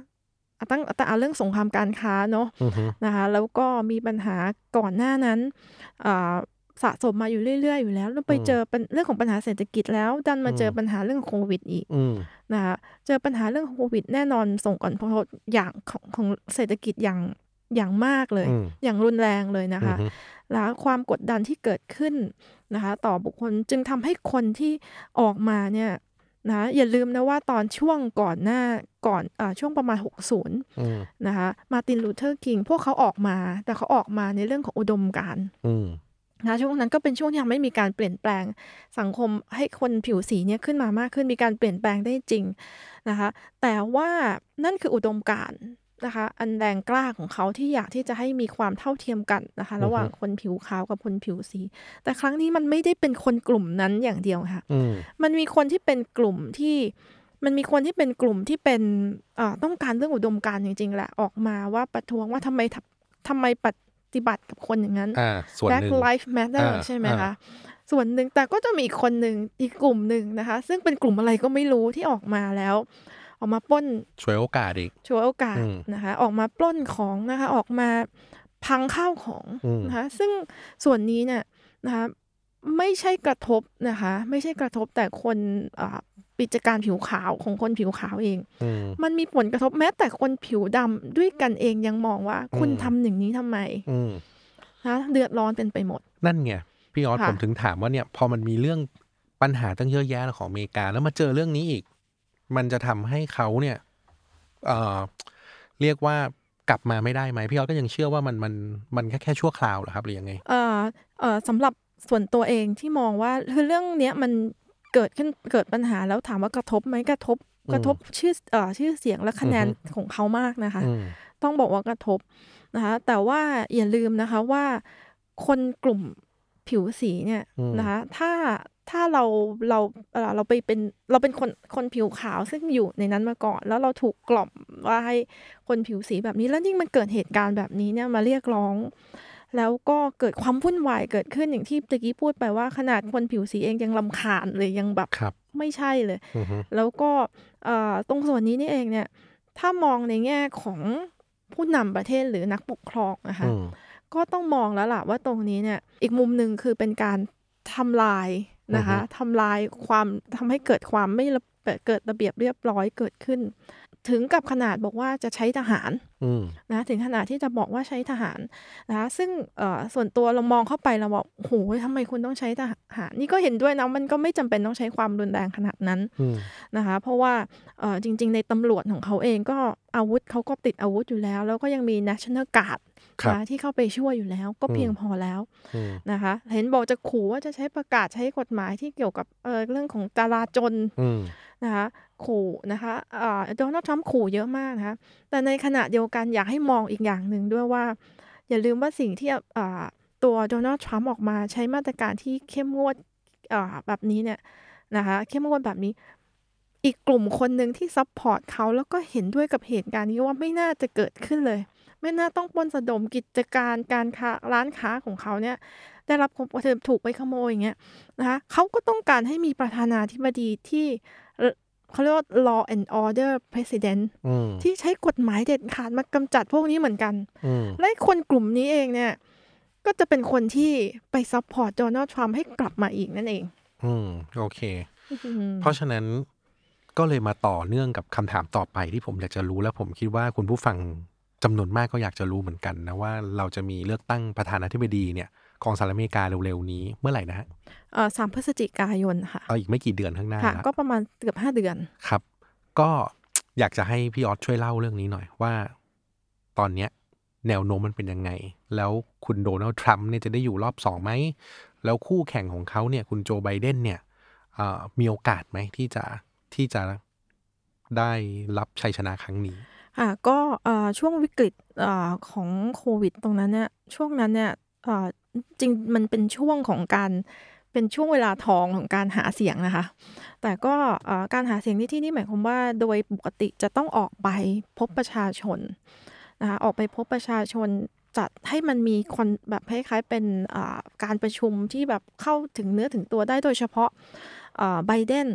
ตั้งแต่เอาเรื่องสงครามการค้าเนาะอือฮึนะคะแล้วก็มีปัญหาก่อนหน้านั้นอ่าสะสมมาอยู่เรื่อย ๆ อยู่แล้ว แล้วไปเจอเป็นเรื่องของปัญหาเศรษฐกิจแล้ว ดันมาเจอปัญหาเรื่องโควิดอีกอืมนะคะเจอปัญหาเรื่องโควิดแน่นอนส่งผลกระทบอย่างของของเศรษฐกิจอย่างอย่างมากเลยอืมอย่างรุนแรงเลยนะคะอือฮึแล้วความกดดันที่เกิดขึ้นนะคะ ต่อบุคคลจึงทำให้คนที่ออกมาเนี่ย นะอย่าลืมนะว่าตอนช่วงก่อนหน้าก่อนอาช่วงประมาณ 60อืมนะคะมาร์ตินลูเธอร์คิงพวกเขาออกมา แต่เขาออกมาในเรื่องของอุดมการณ์อืมนะช่วงนั้นก็เป็นช่วงที่ยังไม่มีการเปลี่ยนแปลงสังคมให้คนผิวสีเนี่ยขึ้นมามากขึ้นมีการเปลี่ยนแปลงได้จริงนะคะแต่ว่านั่นคืออุดมการณ์ นะคะ อันแรงกล้าของเขาที่อยากที่จะให้มีความเท่าเทียมกันนะคะ ระหว่างคนผิวขาวกับคนผิวสี แต่ครั้งนี้มันไม่ได้เป็นคนกลุ่มนั้นอย่างเดียวค่ะอืมมันมีคนที่เป็นกลุ่มที่มันมีคนที่เป็นกลุ่มที่เป็นเอ่อต้องการเรื่องอุดมการณ์จริง ๆ แหละออกมาว่าประท้วงว่าทำไมทำทำไมปฏิบัติกับคนอย่างนั้นอ่าส่วน Black หนึ่ง Lives Matter อ่าใช่ไหมอ่าคะส่วนหนึ่งแต่ก็จะมีอีกคนหนึ่งอีกกลุ่มหนึ่งนะคะ ซึ่งเป็นกลุ่มอะไรก็ไม่รู้ที่ออกมาแล้ว ออกมาปล้นช่วยโอกาสอีกช่วยโอกาสอืมนะคะ ออกมาปล้นของนะคะ ออกมาพังข้าวของอืมนะคะซึ่งส่วนนี้เนี่ยนะคะไม่ใช่กระทบนะคะ ไม่ใช่กระทบแต่คนอ่าปิจการผิวขาวของคนผิวขาวเองอืมมันมีผลกระทบแม้แต่คนผิวดำด้วยกันเองยังมองว่า คุณอืมทำอย่างนี้ทำไมอืมนะเดือดร้อนเป็นไปหมด นั่นไงพี่ออสค่ะผมถึงถามว่าเนี่ย พอมันมีเรื่องปัญหาตั้งเยอะแยะของอเมริกาแล้วมาเจอเรื่องนี้อีก มันจะทำให้เขาเนี่ยเอ่อเรียกว่ากลับมาไม่ได้ไหมพี่ออสก็ยังเชื่อว่ามันมันมันแค่แค่ชั่วคราวเหรอครับหรือยังไงเอ่อเอ่อสำหรับส่วนตัวเองที่มองว่าคือเรื่องเนี้ยมันเกิดขึ้นเกิดปัญหาแล้วถามว่ากระทบไหมกระทบอืมกระทบชื่อเอ่อชื่อเสียงและคะแนนอือฮึของเขามากนะคะอืมต้องบอกว่ากระทบนะคะ แต่ว่าอย่าลืมนะคะว่าคนกลุ่มผิวสีเนี่ยอืมนะคะ ถ้า ถ้าเราเราเอ่อเราไปเป็นเราเป็นคนคนผิวขาวซึ่งอยู่ในนั้นมาก่อน แล้วเราถูกกล่อมว่าให้คนผิวสีแบบนี้ แล้วยิ่งมันเกิดเหตุการณ์แบบนี้เนี่ยมาเรียกร้อง แล้วก็เกิดความวุ่นวายเกิดขึ้นอย่างที่ตะกี้พูดไปว่าขนาดคนผิวสีเองยังลำคาญเลยยังแบบครับไม่ใช่เลยอือฮึแล้วก็เอ่อตรงส่วนนี้นี่เองเนี่ย ถ้ามองในแง่ของผู้นำประเทศหรือนักปกครองนะคะอืมก็ต้องมองแล้วล่ะว่าตรงนี้เนี่ย อีกมุมหนึ่งคือเป็นการทำลาย นะคะทำลายความทำให้เกิดความไม่ระเกิดระเบียบเรียบร้อยเกิดขึ้น ถึงกับขนาดบอกว่าจะใช้ทหารอืมนะถึงขนาดที่จะบอกว่าใช้ทหารนะคะซึ่งเอ่อส่วนตัวเรามองเข้าไปเราบอกโหทำไมคุณต้องใช้ทหาร นี่ก็เห็นด้วยนะมันก็ไม่จำเป็นต้องใช้ความรุนแรงขนาดนั้นอืมนะคะ เพราะว่าเอ่อจริง ๆ ในตำรวจของเขาเองก็อาวุธเขาก็ติดอาวุธอยู่แล้ว แล้วก็ยังมี national guard ครับนะที่เข้าไปช่วยอยู่แล้ว ก็เพียงพอแล้วอืมนะคะ เห็นบอกจะขู่ว่าจะใช้ประกาศใช้กฎหมายที่เกี่ยวกับเอ่อเรื่องของจราจรอืม นะคะขู่นะคะโดนัลด์ทรัมป์ขู่เยอะมากนะคะแต่ในขณะเดียวกันอยากให้มองอีกอย่างหนึ่งด้วยว่า อย่าลืมว่าสิ่งที่ตัวโดนัลด์ทรัมป์ออกมาใช้มาตรการที่เข้มงวดแบบนี้เนี่ยนะคะเข้มงวดแบบนี้อีกกลุ่มคนหนึ่งที่ support เขาแล้วก็เห็นด้วยกับเหตุการณ์นี้ว่าไม่น่าจะเกิดขึ้นเลย ไม่น่าต้องปล้นสะดมกิจการการค้าร้านค้าของเขาเนี่ย ได้รับความกระทบถูกไปขโมยอย่างเงี้ยนะคะเขาก็ต้องการให้มีประธานาธิบดีที่เอ่อเขาเรียกว่า law and order president อืมที่ใช้กฎหมายเด็ดขาดมากำจัดพวกนี้เหมือนกันอืมและคนกลุ่มนี้เองเนี่ย ก็จะเป็นคนที่ไป support โดนัลด์ทรัมป์ให้กลับมาอีกนั่นเอง อืม โอเคอืมเพราะฉะนั้นก็เลยมาต่อเนื่องกับคำถามต่อไปที่ผมอยากจะรู้และผมคิดว่าคุณผู้ฟัง จำนวนมากก็อยากจะรู้เหมือนกันนะว่าเราจะมีเลือกตั้งประธานาธิบดีเนี่ยของสหรัฐอเมริกาเร็วๆนี้เมื่อไหร่นะฮะเอ่อสามพฤศจิกายนค่ะเอาอีกไม่กี่เดือนข้างหน้าค่ะละก็ประมาณเกือบห้าเดือนครับ ก็อยากจะให้พี่ออสช่วยเล่าเรื่องนี้หน่อยว่า ตอนเนี้ยแนวโน้มมันเป็นยังไง แล้วคุณโดนัลด์ทรัมป์เนี่ยจะได้อยู่รอบสองไหม แล้วคู่แข่งของเขาเนี่ยคุณโจไบเดนเนี่ยเอ่อมีโอกาสไหมที่จะที่จะได้รับชัยชนะครั้งนี้ ค่ะก็เอ่อช่วงวิกฤตอ่อของโควิดตรงนั้นเนี่ยช่วงนั้นเนี่ยอ่อจริงมันเป็นช่วงของการเป็นช่วงเวลาทองของการหาเสียงนะคะ แต่ก็อ่อการหาเสียงในที่นี้หมายความว่าโดยปกติจะต้องออกไปพบประชาชนนะคะออกไปพบประชาชนจัดให้มันมีคนแบบคล้ายๆเป็นการประชุมที่แบบเข้าถึงเนื้อถึงตัวได้โดยเฉพาะไบเดน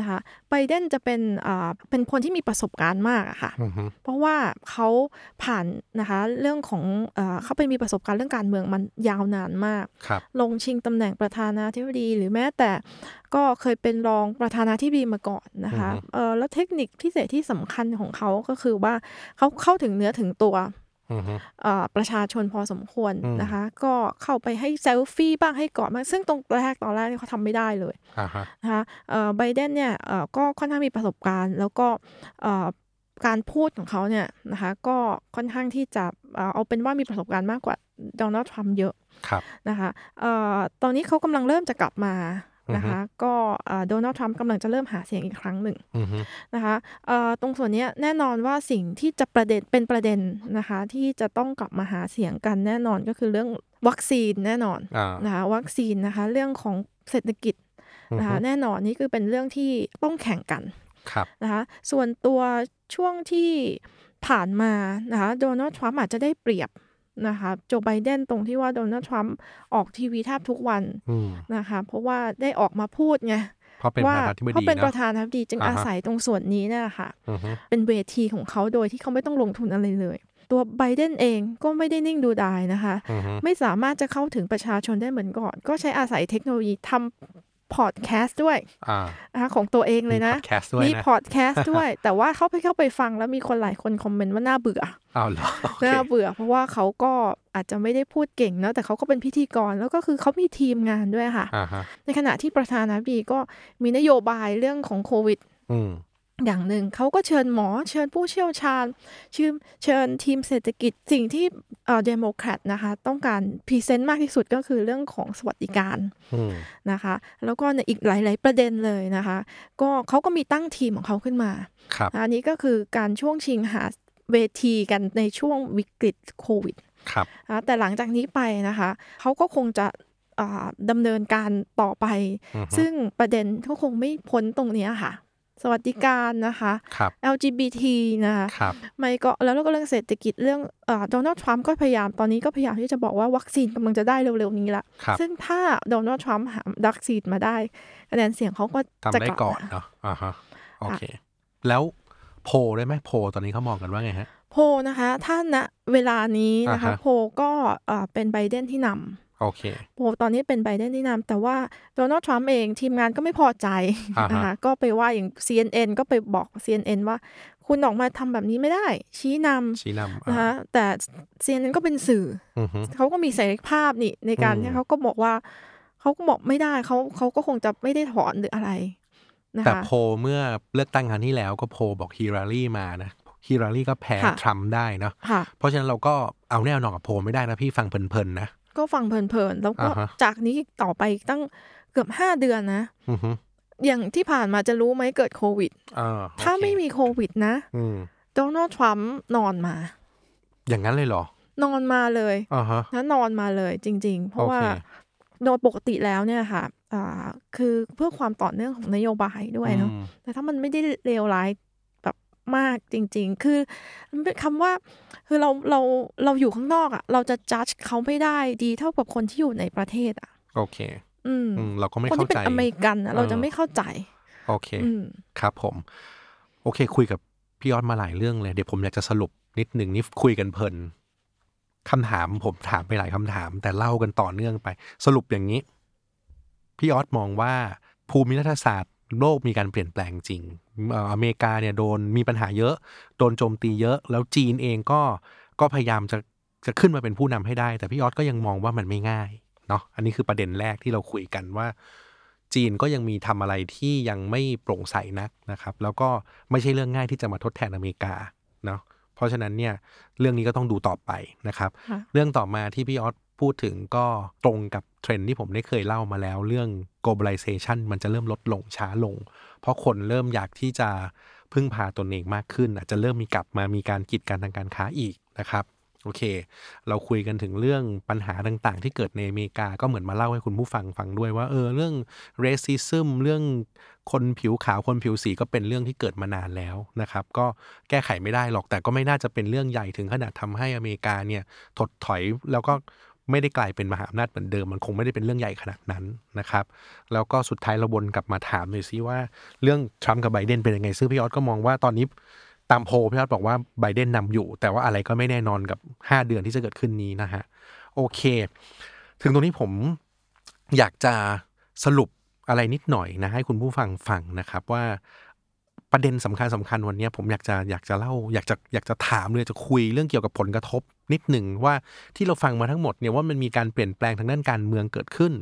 นะคะไบเดนจะเป็นอ่าเป็นคนที่มีประสบการณ์มากอะค่ะอือฮึเพราะว่าเขาผ่านนะคะเรื่องของเออเขาไปมีประสบการณ์เรื่องการเมืองมันยาวนานมากครับลงชิงตำแหน่งประธานาธิบดีหรือแม้แต่ก็เคยเป็นรองประธานาธิบดีมาก่อนนะคะเออแล้วเทคนิคพิเศษที่สำคัญของเขาก็คือว่าเขาเข้าถึงเนื้อถึงตัวอือฮึเอ่อ ประชาชนพอสมควรอืมนะคะ ก็เข้าไปให้เซลฟี่บ้างให้กอดบ้างซึ่งตรงแรกตอนแรกเนี่ยเขาทำไม่ได้เลยอ่าฮะนะคะเอ่อไบเดนเนี่ยเอ่อก็ค่อนข้างมีประสบการณ์ แล้วก็เอ่อการพูดของเขาเนี่ยนะคะก็ค่อนข้างที่จะเอ่อเอาเป็นว่ามีประสบการณ์มากกว่าโดนัลด์ทรัมป์เยอะครับนะคะเอ่อตอนนี้เขากำลังเริ่มจะกลับมา นะคะ ก็โดนัลด์ทรัมป์กำลังจะเริ่มหาเสียงอีกครั้งหนึ่งอือฮึนะคะเอ่อตรงส่วนเนี้ยแน่นอนว่าสิ่งที่จะประเด็นเป็นประเด็นนะคะ ที่จะต้องกลับมาหาเสียงกันแน่นอนก็คือเรื่องวัคซีนแน่นอนอ่านะคะวัคซีนนะคะ เรื่องของเศรษฐกิจอือนะคะฮึแน่นอนนี่คือเป็นเรื่องที่ต้องแข่งกันครับนะคะส่วนตัวช่วงที่ผ่านมานะคะโดนัลด์ทรัมป์อาจจะได้เปรียบ นะคะโจไบเดนตรงที่ว่าโดนัลด์ทรัมป์ออกทีวีแทบทุกวันอืมนะคะเพราะว่าได้ออกมาพูดไงเพราะว่าเขาเป็นประธานาธิบดีเนอะเป็นประธานาธิบดีจึงอ่าฮะอาศัยตรงส่วนนี้เนี่ยนะคะอือฮึเป็นเวทีของเขาโดยที่เขาไม่ต้องลงทุนอะไรเลย ตัวไบเดนเองก็ไม่ได้นิ่งดูดายนะคะอือฮึไม่สามารถจะเข้าถึงประชาชนได้เหมือนก่อน ก็ใช้อาศัยเทคโนโลยีทำ พอดแคสต์ด้วยอ่านะคะของตัวเองเลยนะ มี podcast ด้วยมีนะพอดแคสต์ด้วย แต่ว่าเขาไปเข้าไปฟังแล้วมีคนหลายคน comment ว่าน่าเบื่ออ้าวเหรอโอเคน่าเบื่อ เพราะว่าเขาก็อาจจะไม่ได้พูดเก่งเนอะแต่เขาก็เป็นพิธีกรแล้วก็คือเขามีทีมงานด้วยค่ะอ่าฮะในขณะที่ประธานาธิบดีก็มีนโยบายเรื่องของโควิด อืมอย่างหนึ่งเขาก็เชิญหมอเชิญผู้เชี่ยวชาญเชิญเชิญทีมเศรษฐกิจสิ่งที่เอ่อเดโมแครตนะคะ ต้องการ present มากที่สุดก็คือเรื่องของสวัสดิการอืมนะคะ แล้วก็ในอีกหลาย ๆ ประเด็นเลยนะคะ ก็เขาก็มีตั้งทีมของเขาขึ้นมาครับอันนี้ก็คือการช่วงชิงหาเวทีกันในช่วงวิกฤตโควิดครับนะแต่หลังจากนี้ไปนะคะเขาก็คงจะอ่าดำเนินการต่อไปอือฮึซึ่งประเด็นก็คงไม่พ้นตรงเนี้ยค่ะ สวัสดิการนะคะครับ LGBT นะคะครับไม่ก็แล้วก็เรื่องเศรษฐกิจเรื่องโดนัลด์ทรัมป์ก็พยายามตอนนี้ก็พยายามที่จะบอกว่าวัคซีนกำลังจะได้เร็วๆนี้ละครับซึ่งถ้าโดนัลด์ทรัมป์หาวัคซีนมาได้คะแนนเสียงเขาก็จะทำได้กลับก่อนมาเนาะอ่าฮะโอเค แล้วโพลได้ไหมโพลตอนนี้เขามองกันว่าไงฮะโพลนะคะ ถ้าณเวลานี้นะคะอ่าฮะโพลก็เอ่อเป็นไบเดนที่นำ โอเคโพลตอนนี้เป็นไบเดนที่นำแต่ว่าโดนัลด์ทรัมป์เองทีมงานก็ไม่พอใจอ่าฮะนะคะก็ไปว่าอย่าง CNN ก็ไปบอก CNN ว่า คุณออกมาทำแบบนี้ไม่ได้ ชี้นำชี้นำนะอ่าคะแต่ CNN ก็เป็นสื่ออือฮึเขาก็มีเสรีภาพนี่ในการอืมที่เขาก็บอกว่าเขาก็บอกไม่ได้เขาเขาก็คงจะไม่ได้ถอนหรืออะไรนะแต่คะโพลเมื่อเลือกตั้งครั้งที่แล้วก็โพลบอกฮิลลารีมานะฮิลลารีก็แพ้ค่ะทรัมป์ได้เนาะค่ะเพราะฉะนั้นเราก็เอาแน่นอนกับโพลไม่ได้นะพี่ฟังเพลินๆนะ ก็ฟังเพลินๆ แล้วก็อ่าฮะจากนี้ต่อไปตั้งเกือบห้าเดือนนะอือฮึอย่างที่ผ่านมาจะรู้ไหมเกิดโควิดอ่าถ้าโอเคไม่มีโควิดนะอืมโดนัลด์ทรัมป์นอนมา อย่างนั้นเลยเหรอ นอนมาเลยอ่าฮะนะนอนมาเลยจริง ๆ เพราะโอเคว่าโดยปกติแล้วเนี่ยค่ะอ่าคือเพื่อความต่อเนื่องของนโยบายด้วยเนาะอืมแต่ถ้ามันไม่ได้เลวร้ายแบบ มากจริง ๆ คือมันเป็นคำว่าคือเราเราเราอยู่ข้างนอกอะ่ะ เราจะจัดเขาไม่ได้ดีเท่ากับคนที่อยู่ในประเทศอะ่ะ โอเค อืมอืมเราก็ไม่คนเข้าที่เป็ใจนอเมริกันอะเราจะเออไม่เข้าใจ โอเคอืมครับผม โอเค คุยกับพี่ยอดมาหลายเรื่องเลย เดี๋ยวผมอยากจะสรุปนิดหนึ่งนี่คุยกันเพลินคำถามผมถามไปหลายคำถาม แต่เล่ากันต่อเนื่องไป สรุปอย่างนี้ พี่ยอดมองว่าภูมิรัฐศาสตร์ โลกมีการเปลี่ยนแปลงจริงเอ่ออเมริกาเนี่ยโดนมีปัญหาเยอะ โดนโจมตีเยอะ แล้วจีนเองก็ก็พยายามจะจะขึ้นมาเป็นผู้นำให้ได้ แต่พี่ยอดก็ยังมองว่ามันไม่ง่ายเนาะ อันนี้คือประเด็นแรกที่เราคุยกันว่า จีนก็ยังมีทำอะไรที่ยังไม่โปร่งใสนักนะครับ แล้วก็ไม่ใช่เรื่องง่ายที่จะมาทดแทนอเมริกาเนาะ เพราะฉะนั้นเนี่ยเรื่องนี้ก็ต้องดูต่อไปนะครับค่ะเรื่องต่อมาที่พี่ออส พูดถึงก็ตรงกับเทรนที่ผมได้เคยเล่ามาแล้ว เรื่อง globalization มันจะเริ่มลดลงช้าลง เพราะคนเริ่มอยากที่จะพึ่งพาตนเองมากขึ้น อาจจะเริ่มมีกลับมามีการกีดกันทางการค้าอีกนะครับโอเค เราคุยกันถึงเรื่องปัญหาต่างๆ ที่เกิดในอเมริกาก็เหมือนมาเล่าให้คุณผู้ฟังฟังด้วยว่าเออเรื่อง racism เรื่องคนผิวขาวคนผิวสีก็เป็นเรื่องที่เกิดมานานแล้วนะครับ ก็แก้ไขไม่ได้หรอกแต่ก็ไม่น่าจะเป็นเรื่องใหญ่ถึงขนาดทำให้อเมริกาเนี่ยถดถอยแล้วก็ ไม่ได้กลายเป็นมหาอำนาจเหมือนเดิม มันคงไม่ได้เป็นเรื่องใหญ่ขนาดนั้นนะครับ แล้วก็สุดท้ายเราวนกลับมาถามหน่อยซิว่าเรื่องทรัมป์กับไบเดนเป็นยังไงซึ่งพี่ยอดก็มองว่าตอนนี้ตามโพลพี่ยอดบอกว่าไบเดนนำอยู่ แต่ว่าอะไรก็ไม่แน่นอนกับ 5 เดือนที่จะเกิดขึ้นนี้นะฮะโอเค ถึงตรงนี้ผมอยากจะสรุปอะไรนิดหน่อยนะให้คุณผู้ฟังฟังนะครับว่าประเด็นสำคัญสำคัญวันนี้ผมอยากจะอยากจะเล่าอยากจะอยากจะถามเลยจะคุยเรื่องเกี่ยวกับผลกระทบ นิดหนึ่งว่าที่เราฟังมาทั้งหมดเนี่ยว่ามันมีการเปลี่ยนแปลงทางด้านการเมืองเกิดขึ้น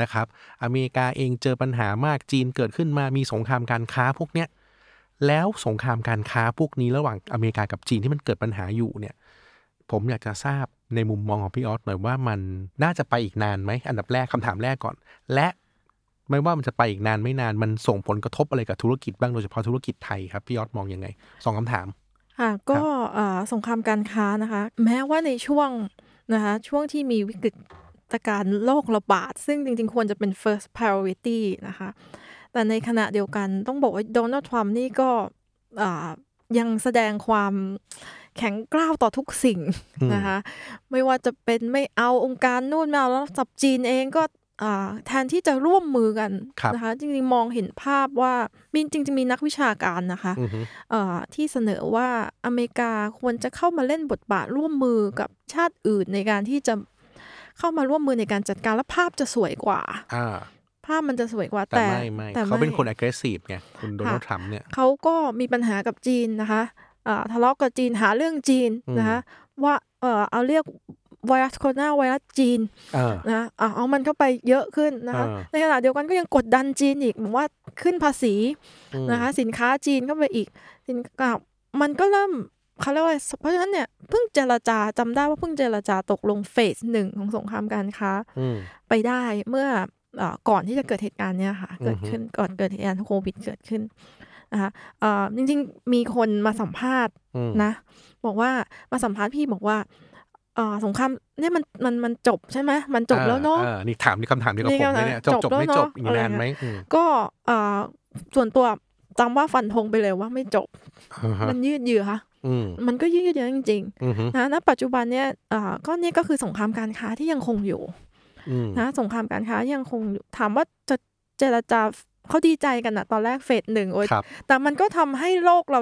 นะครับ อเมริกาเองเจอปัญหามากจีนเกิดขึ้นมามีสงครามการค้าพวกเนี้ยแล้วสงครามการค้าพวกนี้ระหว่างอเมริกากับจีนที่มันเกิดปัญหาอยู่เนี่ยผมอยากจะทราบในมุมมองของพี่ออสหน่อยว่ามันน่าจะไปอีกนานไหมอันดับแรกคำถามแรกก่อน และไม่ว่ามันจะไปอีกนานไม่นานมันส่งผลกระทบอะไรกับธุรกิจบ้างโดยเฉพาะธุรกิจไทยครับพี่ยอดมองยังไงสองคำถาม ค่ะก็เอ่อสงครามการค้านะคะ แม้ว่าในช่วงนะคะ ช่วงที่มีวิกฤตการณ์โรคระบาด ซึ่งจริงๆ ควรจะเป็น first priority นะคะ แต่ในขณะเดียวกันต้องบอกว่าโดนัลด์ทรัมป์นี่ก็อ่ายังแสดงความแข็งกร้าวต่อทุกสิ่งอืมนะคะ ไม่ว่าจะเป็นไม่เอาองค์การนู่นไม่เอาแล้วจับจีนเองก็อ่า แทนที่จะร่วมมือกันครับนะคะจริงๆมองเห็นภาพว่ามีจริงๆมีนักวิชาการนะคะอือฮึเอ่อที่เสนอว่าอเมริกาควรจะเข้ามาเล่นบทบาทร่วมมือกับชาติอื่นในการที่จะเข้ามาร่วมมือในการจัดการและภาพจะสวยกว่าอ่าภาพมันจะสวยกว่าแต่แต่ไม่ไม่แต่เขาเป็นคน aggressive ไงคุณโดนัลด์ทรัมป์เนี่ยเขาก็มีปัญหากับจีนนะคะอ่าทะเลาะกับจีนหาเรื่องจีนอืมนะคะว่าเออเอาเรียก ไวรัสโคโรนาไวรัสจีนเออนะอะเอามันเข้าไปเยอะขึ้นนะคะอ่าในขณะเดียวกันก็ยังกดดันจีนอีกบอกว่าขึ้นภาษีอืมนะคะสินค้าจีนเข้าไปอีกสินค้ามันก็เริ่มเขาเรียกว่าเพราะฉะนั้นเนี่ยเพิ่งเจรจาจำได้ว่าเพิ่งเจรจาตกลงเฟสหนึ่งของสงครามการค้าอืมไปได้เมื่อเอ่อก่อนที่จะเกิดเหตุการณ์เนี่ยค่ะอือฮึเกิดขึ้นก่อนเกิดเหตุการณ์โควิดเกิดขึ้นนะคะเอ่อจริงๆมีคนมาสัมภาษณ์อืมนะ บอกว่ามาสัมภาษณ์พี่บอกว่า เอ่อสงครามเนี่ยมันมันมันจบใช่ไหมมันจบแล้วเนาะออนี่ถามนี่คำถามเดียวกับนี่ผมเลยเนี่ยจบจจบบแล้วไม่เนอะจบอีกนานไหมอะไรเงี้ยอืมก็เอ่อส่วนตัวจำว่าฟันธงไปเลยว่าไม่จบอ่าฮะมันยืดเยื้ออืมมันก็ยืดเยื้อจริงอืมฮึๆนะณปัจจุบันเนี่ยเอ่อก็เนี่ยก็คือสงครามการค้าที่ยังคงอยู่อืมนะสงครามการค้ายังคงอยู่ถามว่าจะเจรจาเขาดีใจกันนะตอนแรกเฟสหนึ่งโอ้ยครับแต่มันก็ทำให้โลกเรา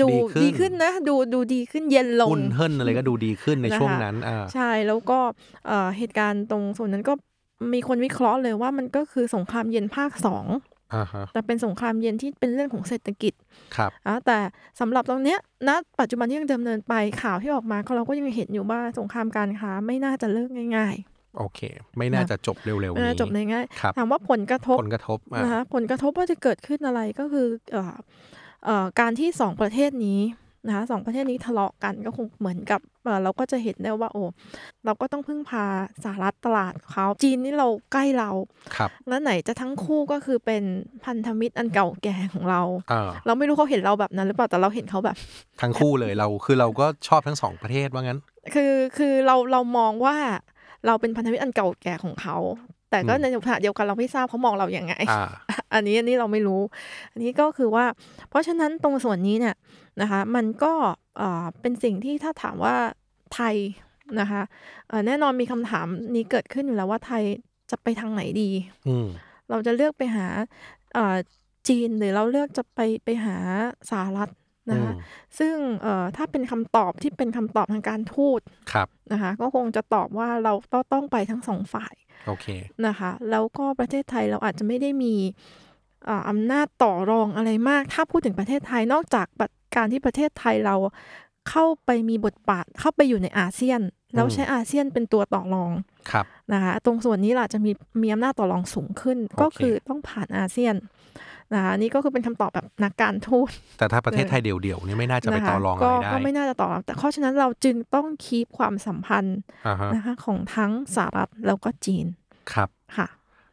ดูดีขึ้นดีขึ้นนะ ดูดูดีขึ้นเย็นลงหุ้นเฮิรนอะไรก็ดูดีขึ้นในนะคะช่วงนั้นอ่าใช่แล้วก็เอ่อเหตุการณ์ตรงส่วนนั้นก็มีคนวิเคราะห์เลยว่ามันก็คือสงครามเย็นภาคสองอ่าฮะแต่เป็นสงครามเย็นที่เป็นเรื่องของเศรษฐกิจครับอะแต่สำหรับตรงเนี้ยณปัจจุบันที่ยังดำเนินไปข่าวที่ออกมาก็เราก็ยังเห็นอยู่ว่าสงครามการค้าไม่น่าจะเลิกง่ายโอเค ไม่น่าจะจบเร็วๆๆไม่น่านี้จบในง่ายครับถามว่าผลกระทบผลกระทบอ่านะคะผลกระทบว่าจะเกิดขึ้นอะไรก็คือเอ่อเอ่อ การที่สองประเทศนี้นะคะสองประเทศนี้ทะเลาะกันก็คงเหมือนกับเอ่อเราก็จะเห็นได้ว่าโอ้เราก็ต้องพึ่งพาสหรัฐตลาดเขาจีนนี่เราใกล้เราครับแล้วไหนจะทั้งคู่ก็คือเป็นพันธมิตรอันเก่าแก่ของเราอ่าเราไม่รู้เขาเห็นเราแบบนั้นหรือเปล่าแต่เราเห็นเขาแบบ ทั้งคู่เลยเราคือเราก็ชอบทั้งสองประเทศว่างั้น คือคือเราเรามองว่าเราเป็นพันธมิตรอันเก่าแก่ของเขา แต่ก็อืมในขณะเดียวกันเราไม่ทราบเขามองเราอย่างไงอ่าอันนี้อันนี้เราไม่รู้ อันนี้ก็คือว่า เพราะฉะนั้นตรงส่วนนี้เนี่ยนะคะ มันก็เอ่อเป็นสิ่งที่ถ้าถามว่าไทยนะคะเอ่อแน่นอนมีคำถามนี้เกิดขึ้นอยู่แล้วว่าไทยจะไปทางไหนดีอืมเราจะเลือกไปหาเอ่อจีนหรือเราเลือกจะไปไปหาสหรัฐ นะคะอืมซึ่งเอ่อถ้าเป็นคำตอบที่เป็นคำตอบทางการทูตครับนะคะก็คงจะตอบว่าเราต้องต้องไปทั้งสองฝ่ายโอเคนะคะแล้วก็ประเทศไทยเราอาจจะไม่ได้มีอ่าอำนาจต่อรองอะไรมาก ถ้าพูดถึงประเทศไทยนอกจากการที่ประเทศไทยเราเข้าไปมีบทบาทเข้าไปอยู่ในอาเซียน แล้วใช้อาเซียนเป็นตัวต่อรองครับนะคะตรงส่วนนี้ล่ะจะมีมีอำนาจต่อรองสูงขึ้นโอเคก็คือต้องผ่านอาเซียน นะคะนี่ก็คือเป็นคำตอบแบบนักการทูตแต่ถ้าประเทศไทยเดี่ยวๆนี่ไม่น่าจะไปต่อรองอะไรก็ได้ก็ไม่น่าจะต่อรองแต่เพราะฉะนั้นเราจึงต้องคีปความสัมพันธ์อ่าฮะนะคะของทั้งสหรัฐแล้วก็จีนครับค่ะ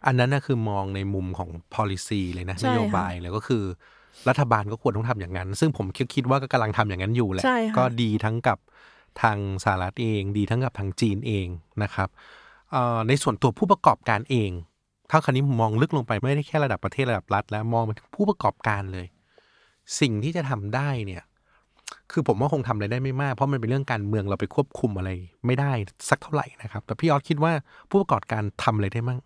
อันนั้นน่ะคือมองในมุมของ policy เลยนะใช่นค่ะโยบายเลยก็คือรัฐบาลก็ควรต้องทำอย่างนั้น ซึ่งผมคิดคิดว่าก็กำลังทำอย่างนั้นอยู่แหละใช่ค่ะก็ดีทั้งกับทางสหรัฐเอง ดีทั้งกับทางจีนเองนะครับเอ่อในส่วนตัวผู้ประกอบการเอง ถ้าคราวนี้มองลึกลงไปไม่ได้แค่ระดับประเทศระดับรัฐ แล้วมองไปถึงผู้ประกอบการเลย สิ่งที่จะทำได้เนี่ย คือผมว่าคงทำอะไรได้ไม่มาก เพราะมันเป็นเรื่องการเมืองเราไปควบคุมอะไร ไม่ได้สักเท่าไหร่นะครับ แต่พี่ออสคิดว่าผู้ประกอบการทำอะไรได้มั่ง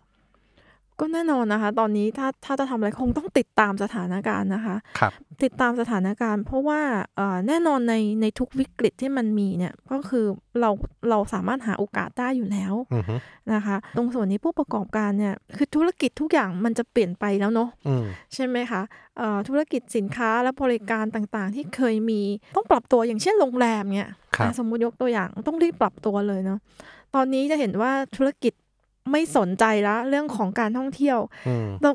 ก็แน่นอนนะคะ ตอนนี้ถ้าถ้าจะทำอะไรคงต้องติดตามสถานการณ์นะคะ ครับ ติดตามสถานการณ์ เพราะว่าเอ่อแน่นอนในในทุกวิกฤตที่มันมีเนี่ยก็คือเราเราสามารถหาโอกาสได้อยู่แล้วอือฮึนะคะ ตรงส่วนนี้ผู้ประกอบการเนี่ยคือธุรกิจทุกอย่างมันจะเปลี่ยนไปแล้วเนาะอืมใช่ไหมคะเอ่อธุรกิจสินค้าและบริการต่างๆ ที่เคยมีต้องปรับตัวอย่างเช่นโรงแรมเนี่ย ครับ อะสมมุติยกตัวอย่างต้องรีบปรับตัวเลยเนาะตอนนี้จะเห็นว่าธุรกิจ ไม่สนใจละเรื่องของการท่องเที่ยวอืมเรา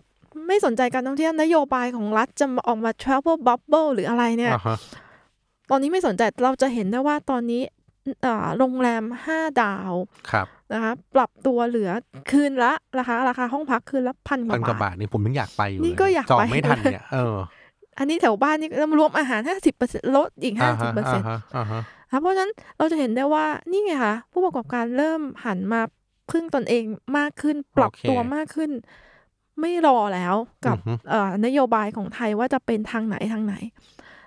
ไม่สนใจการท่องเที่ยวนโยบายของรัฐจะมาออกมา travel bubble หรืออะไรเนี่ยอ่าฮะตอนนี้ไม่สนใจเราจะเห็นได้ว่าตอนนี้อ่าโรงแรมห้าดาวครับนะคะปรับตัวเหลือคืนละราคาราคาห้องพักคืนละพันกพันกว่าว่าบาบาททนี่ผมยังอยากไปอยู่นี่เลก็อยากจองไปไม่ทันเนี่ยเอออันนี้แถวบ้านนี่รวมอาหารห้าสิบเปอร์เซ็นลดอีกห้าอ่าสิบฮะเปอร์เซ็นอ่าต์ฮะอ่าฮะเพราะฉะนั้นเราจะเห็นได้ว่านี่ไงคะผู้ประกอบการเริ่มหันมา พึ่งตนเองมากขึ้น ปรับตัวมากขึ้น ไม่รอแล้วกับอือฮึเอ่อนโยบายของไทยว่าจะเป็นทางไหนทางไหน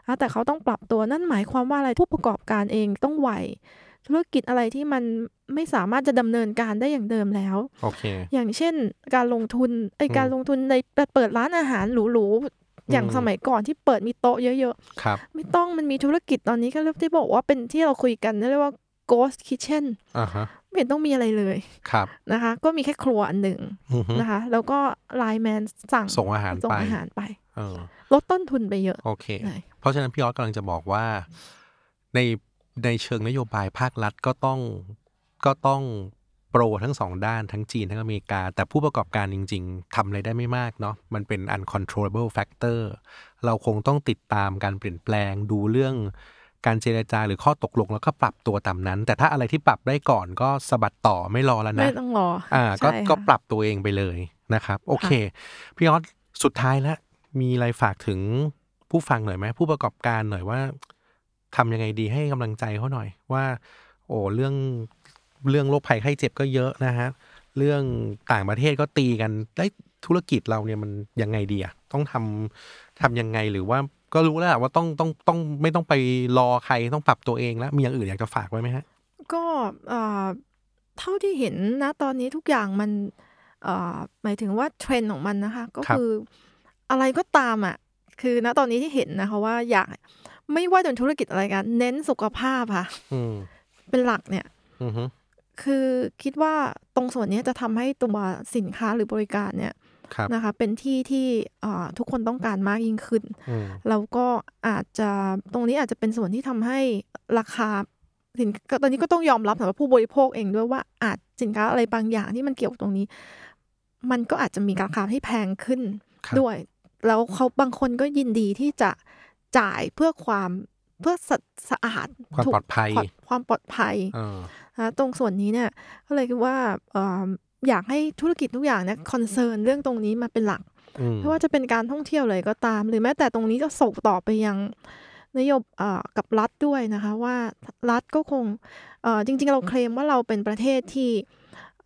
อะแต่เขาต้องปรับตัวนั่นหมายความว่าอะไรผู้ประกอบการเองต้องไหวธุรกิจอะไรที่มันไม่สามารถจะดำเนินการได้อย่างเดิมแล้ว โอเค อย่างเช่น การลงทุนไออืมการลงทุนในเปิดร้านอาหารหรูๆ อย่างอืมสมัยก่อนที่เปิดมีโต๊ะเยอะครับๆไม่ต้องมันมีธุรกิจตอนนี้ก็เรียกที่บอกว่าเป็นที่เราคุยกันเรียกว่า ghost kitchen อ่าฮะ ไม่เห็นต้องมีอะไรเลยครับนะคะ ก็มีแค่ครัวอันหนึ่งอือฮึนะคะ แล้วก็ไลน์แมนสั่งส่งอาหารส่งไปอาหารไปเออลดต้นทุนไปเยอะโอเคเลยเพราะฉะนั้นพี่ออสกำลังจะบอกว่าในในเชิงนโยบายภาครัฐก็ต้องก็ต้องโปรทั้งสองด้านทั้งจีนทั้งอเมริกา แต่ผู้ประกอบการจริง ๆทำอะไรได้ไม่มากเนาะมันเป็น uncontrollable factor เราคงต้องติดตามการเปลี่ยนแปลงดูเรื่อง การเจรจาหรือข้อตกลงแล้วก็ปรับตัวตามนั้น แต่ถ้าอะไรที่ปรับได้ก่อนก็สะบัดต่อไม่รอแล้วนะไม่ต้องรอออ่าก็ใช่ก็ค่ะปรับตัวเองไปเลยนะครับ โอเค พี่ออสสุดท้ายแล้วมีอะไรฝากถึงผู้ฟังหน่อยไหมผู้ประกอบการหน่อยว่าทำยังไงดีให้กำลังใจเขาหน่อยว่า โอ้เรื่องเรื่องโรคภัยไข้เจ็บก็เยอะนะฮะเรื่องต่างประเทศก็ตีกันได้ยธุรกิจเราเนี่ยมันยังไงดีอะต้องทำทำยังไงหรือว่า ก็รู้แล้วแหละว่าต้องต้องต้องไม่ต้องไปรอใครต้องปรับตัวเองแล้ว มีอย่างอื่นอยากจะฝากไว้ไหมฮะ ก็เอ่อเท่าที่เห็นนะตอนนี้ทุกอย่างมันเอ่อหมายถึงว่าเทรนด์ของมันนะคะ ก็ครับคืออะไรก็ตามอะ คือณตอนนี้ที่เห็นนะคะว่าอยากไม่ว่าจะเป็นธุรกิจอะไรกันเน้นสุขภาพค่ะอืมเป็นหลักเนี่ยอือฮึคือคิดว่าตรงส่วนนี้จะทำให้ตัวสินค้าหรือบริการเนี่ยครับ นะคะเป็นที่ที่เอ่อทุกคนต้องการมากยิ่งขึ้นอืมแล้วก็อาจจะตรงนี้อาจจะเป็นส่วนที่ทำให้ราคาสินก็ตอนนี้ก็ต้องยอมรับสำหรับผู้บริโภคเองด้วยว่าอาจสินค้าอะไรบางอย่างที่มันเกี่ยวกับตรงนี้ มันก็อาจจะมีราคาที่แพงขึ้นครับด้วย แล้วเขาบางคนก็ยินดีที่จะจ่ายเพื่อความเพื่อสะสะอาดความถูกปลอดภัยความความปลอดภัยเออนะตรงส่วนนี้เนี่ยก็เลยคิดว่าเอ่ออยากให้ธุรกิจทุกอย่างเนี่ยคอนเซิร์นเรื่องตรงนี้มาเป็นหลักอืมไม่ว่าจะเป็นการท่องเที่ยวเลยก็ตาม หรือแม้แต่ตรงนี้จะส่งต่อไปยังนโยบเอ่อกับรัฐด้วยนะคะว่ารัฐก็คงเอ่อจริง ๆ เราเคลมว่าเราเป็นประเทศที่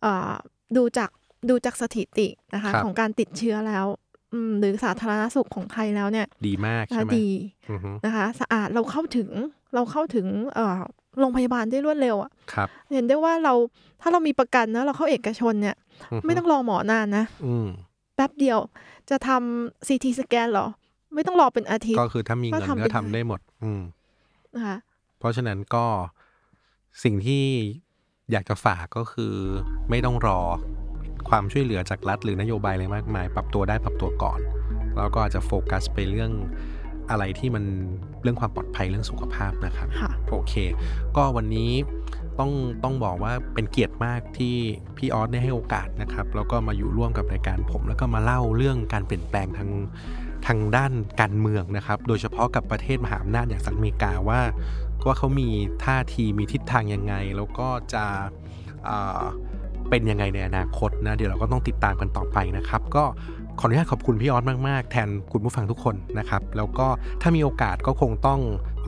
เอ่อดูจากดูจากสถิตินะคะครับของการติดเชื้อแล้วอืมหรือสาธารณสุขของไทยแล้วเนี่ย ดีมากใช่ไหมดีอือฮึนะคะ สะอาดเราเข้าถึงเราเข้าถึงเอ่อ โรงพยาบาลได้รวดเร็วอะครับเห็นได้ว่าเราถ้าเรามีประกันนะเราเข้าเอกชนเนี่ยฮึไม่ต้องรอหมอนานนะอืมแป๊บเดียวจะทำซีทีสแกนหรอ ไม่ต้องรอเป็นอาทิตก็ย์คือถ้ามีเงินก็ทำก็เป็นทำได้หมด อืมนะคะเพราะฉะนั้นก็สิ่งที่อยากจะฝากก็คือไม่ต้องรอความช่วยเหลือจากรัฐหรือนโยบายอะไรมากมาย ปรับตัวได้ปรับตัวก่อน แล้วก็อาจจะโฟกัสไปเรื่อง อะไรที่มันเรื่องความปลอดภัยเรื่องสุขภาพนะครับค่ะโอเค ก็วันนี้ต้องต้องบอกว่าเป็นเกียรติมากที่พี่ออสได้ให้โอกาสนะครับ แล้วก็มาอยู่ร่วมกับรายการผม แล้วก็มาเล่าเรื่องการเปลี่ยนแปลงทางทางด้านการเมืองนะครับ โดยเฉพาะกับประเทศมหาอำนาจอย่างสหรัฐอเมริกาว่าว่าเขามีท่าทีมีทิศทางยังไง แล้วก็จะอ่าเป็นยังไงในอนาคตนะเดี๋ยวเราก็ต้องติดตามกันต่อไปนะครับ ก็ ขออนุญาตขอบคุณพี่ออสมาก ๆ แทนคุณผู้ฟังทุกคนนะครับ แล้วก็ถ้ามีโอกาสก็คงต้อง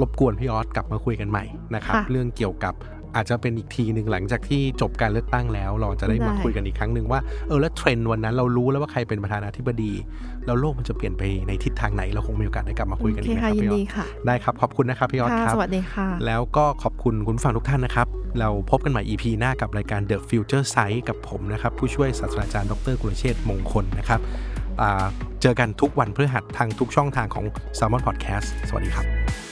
รบกวนพี่ออสกลับมาคุยกันใหม่นะครับค่ะเรื่องเกี่ยวกับอาจจะเป็นอีกทีหนึ่งหลังจากที่จบการเลือกตั้งแล้ว เราจะได้มาได้คุยกันอีกครั้งหนึ่งว่าเออแล้วเทรนด์วันนั้นเรารู้แล้วว่าใครเป็นประธานาธิบดี แล้วโลกมันจะเปลี่ยนไปในทิศทางไหนเราคงมีโอกาสได้กลับมาคุยกันโออีกนะคค่ะรับพี่ออสโอเคค่ะยินดีค่ะได้ครับขอบคุณนะครับพี่ออสค่ะครับสวัสดีค่ะแล้วก็ขอบคุณคุณผู้ฟังทุกท่านนะครับ เราพบกันใหม่ EP หน้ากับรายการ The Future Sight กับผมนะครับผู้ช่วยศาสตราจารย์ดรกุลเชษฐ์มงคลนะครับอ่า เจอกันทุกวันพฤหัสทางทุกช่องทางของ s ซ l m o n Podcast สวัสดีครับ